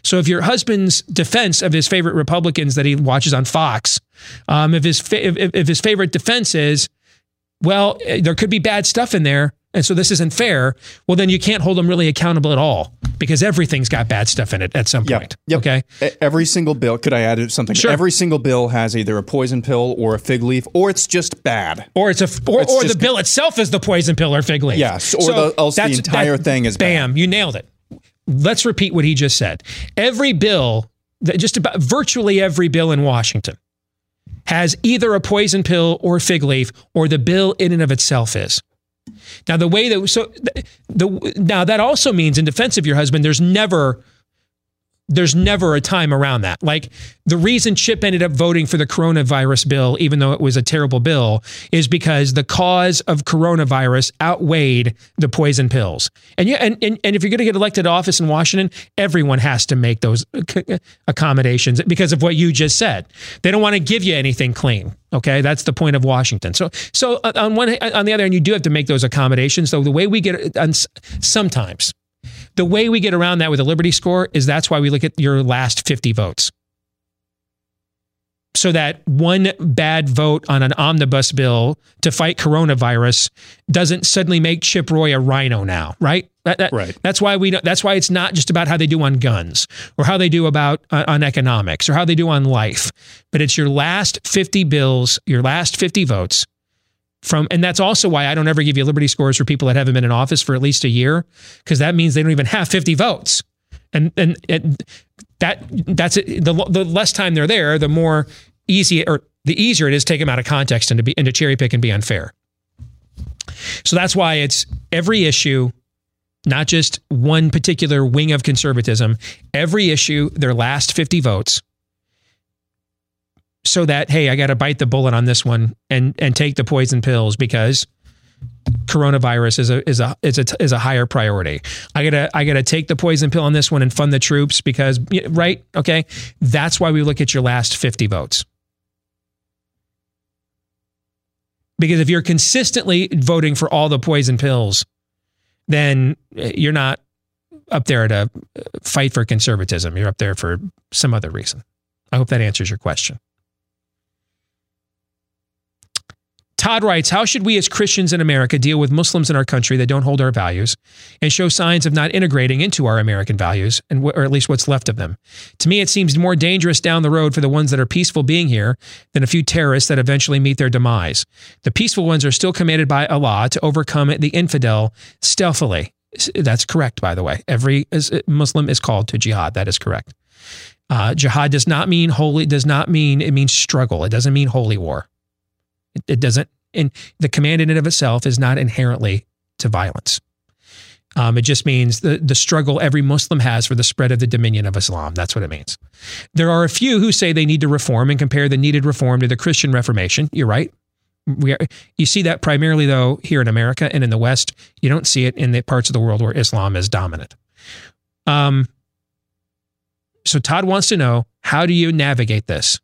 So if your husband's defense of his favorite Republicans that he watches on Fox, um, if his fa- if, if his favorite defense is, well, eh, there could be bad stuff in there and so this isn't fair, well, then you can't hold them really accountable at all because everything's got bad stuff in it at some yep. point. Yep. Okay. Every single bill, could I add something? Sure. Every single bill has either a poison pill or a fig leaf, or it's just bad. Or it's a, or, it's or the bill itself is the poison pill or fig leaf. Yes. Or so the, else the entire that, thing is bam, bad. you nailed it. Let's repeat what he just said. Every bill, just about virtually every bill in Washington has either a poison pill or fig leaf, or the bill in and of itself is. Now the way that so the, now that also means in defense of your husband, there's never there's never a time around that. Like the reason Chip ended up voting for the coronavirus bill, even though it was a terrible bill, is because the cause of coronavirus outweighed the poison pills. And yeah, and, and, and if you're going to get elected to office in Washington, everyone has to make those *laughs* accommodations because of what you just said. They don't want to give you anything clean. Okay, that's the point of Washington. So, so uh, on one, on the other hand, you do have to make those accommodations. So the way we get, sometimes the way we get around that with a Liberty score is that's why we look at your last 50 votes. So that one bad vote on an omnibus bill to fight coronavirus doesn't suddenly make Chip Roy a rhino now, right? That, that, right. That's why we. That's why it's not just about how they do on guns or how they do about uh, on economics or how they do on life, but it's your last fifty bills, your last fifty votes from and that's also why I don't ever give you liberty scores for people that haven't been in office for at least a year because that means they don't even have 50 votes. And and, and that that's it. The, the less time they're there, the more easy or the easier it is to take them out of context and to be and to cherry pick and be unfair. So that's why it's every issue, not just one particular wing of conservatism, every issue, their last 50 votes so that hey, I got to bite the bullet on this one and and take the poison pills because coronavirus is a is a is a is a higher priority. I gotta I gotta take the poison pill on this one and fund the troops because right okay that's why we look at your last fifty votes. Because if you're consistently voting for all the poison pills, then eh, you're not up there to eh, fight for conservatism. You're up there for some other reason. I hope that answers your question. Todd writes, How should we as Christians in America deal with Muslims in our country that don't hold our values and show signs of not integrating into our American values, and or at least what's left of them? To me, it seems more dangerous down the road for the ones that are peaceful being here than a few terrorists that eventually meet their demise. The peaceful ones are still commanded by Allah to overcome the infidel stealthily. That's correct, by the way. Every Muslim is called to jihad. That is correct. Uh, jihad does not mean holy, does not mean, it means struggle. It doesn't mean holy war. It, it doesn't, and the command in and of itself is not inherently to violence. Um, it just means the, the struggle every Muslim has for the spread of the dominion of Islam. That's what it means. There are a few who say they need to reform and compare the needed reform to the Christian Reformation. You're right. We are, you see that primarily, though, here in America and in the West. You don't see it in the parts of the world where Islam is dominant. Um, so Todd wants to know how do you navigate this?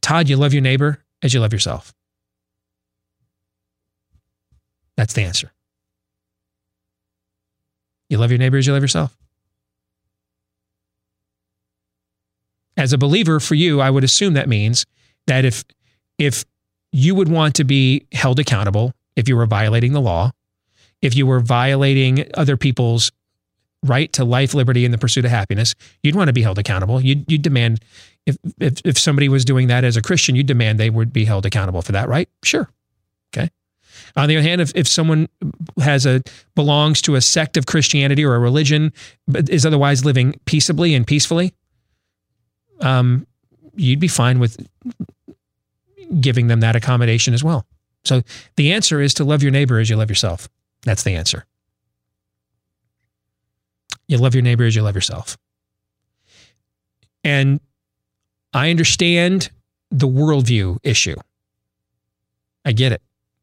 Todd, you love your neighbor as you love yourself. That's the answer. You love your neighbor as you love yourself. As a believer, for you, I would assume that means that if if you would want to be held accountable if you were violating the law, if you were violating other people's right to life, liberty, and the pursuit of happiness, you'd want to be held accountable. You'd, you'd demand, if, if, if somebody was doing that as a Christian, you'd demand they would be held accountable for that, right? Sure. Okay. On the other hand, if, if someone has a belongs to a sect of Christianity or a religion, but is otherwise living peaceably and peacefully, um, you'd be fine with giving them that accommodation as well. So the answer is to love your neighbor as you love yourself. That's the answer. You love your neighbor as you love yourself. And I understand the worldview issue. I get it.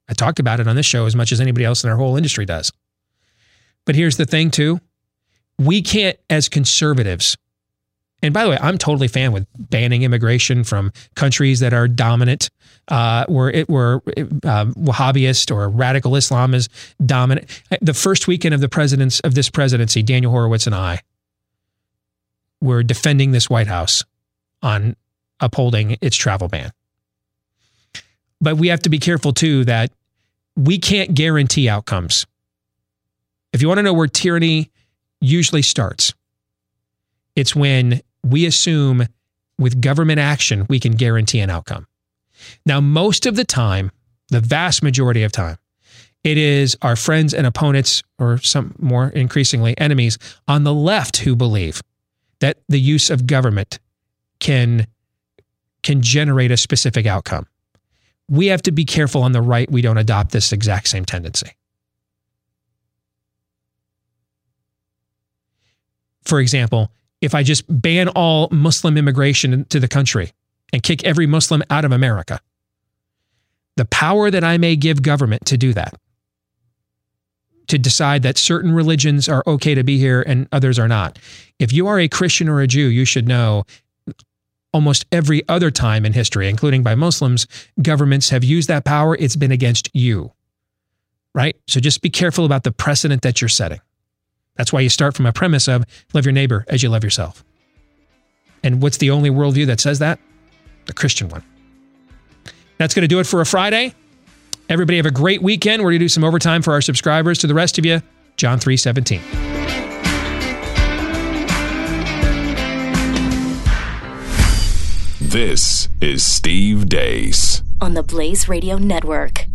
I talked about it on this show as much as anybody else in our whole industry does. But here's the thing, too. We can't, as conservatives, and by the way, I'm totally fan with banning immigration from countries that are dominant, uh, where it where uh, Wahhabist or radical Islam is dominant. The first weekend of the presidents of this presidency, Daniel Horowitz and I were defending this White House on upholding its travel ban. But we have to be careful too that we can't guarantee outcomes. If you want to know where tyranny usually starts, it's when we assume with government action we can guarantee an outcome. Now, most of the time, the vast majority of time, it is our friends and opponents, or some more increasingly enemies on the left who believe that the use of government can, can generate a specific outcome. We have to be careful on the right we don't adopt this exact same tendency. For example, if I just ban all Muslim immigration into the country and kick every Muslim out of America, the power that I may give government to do that, to decide that certain religions are okay to be here and others are not. If you are a Christian or a Jew, you should know almost every other time in history, including by Muslims, governments have used that power. It's been against you, right? So just be careful about the precedent that you're setting. That's why you start from a premise of love your neighbor as you love yourself. And what's the only worldview that says that? The Christian one. That's going to do it for a Friday. Everybody have a great weekend. We're going to do some overtime for our subscribers. To the rest of you, John 317. This is Steve Deace. on the Blaze Radio Network.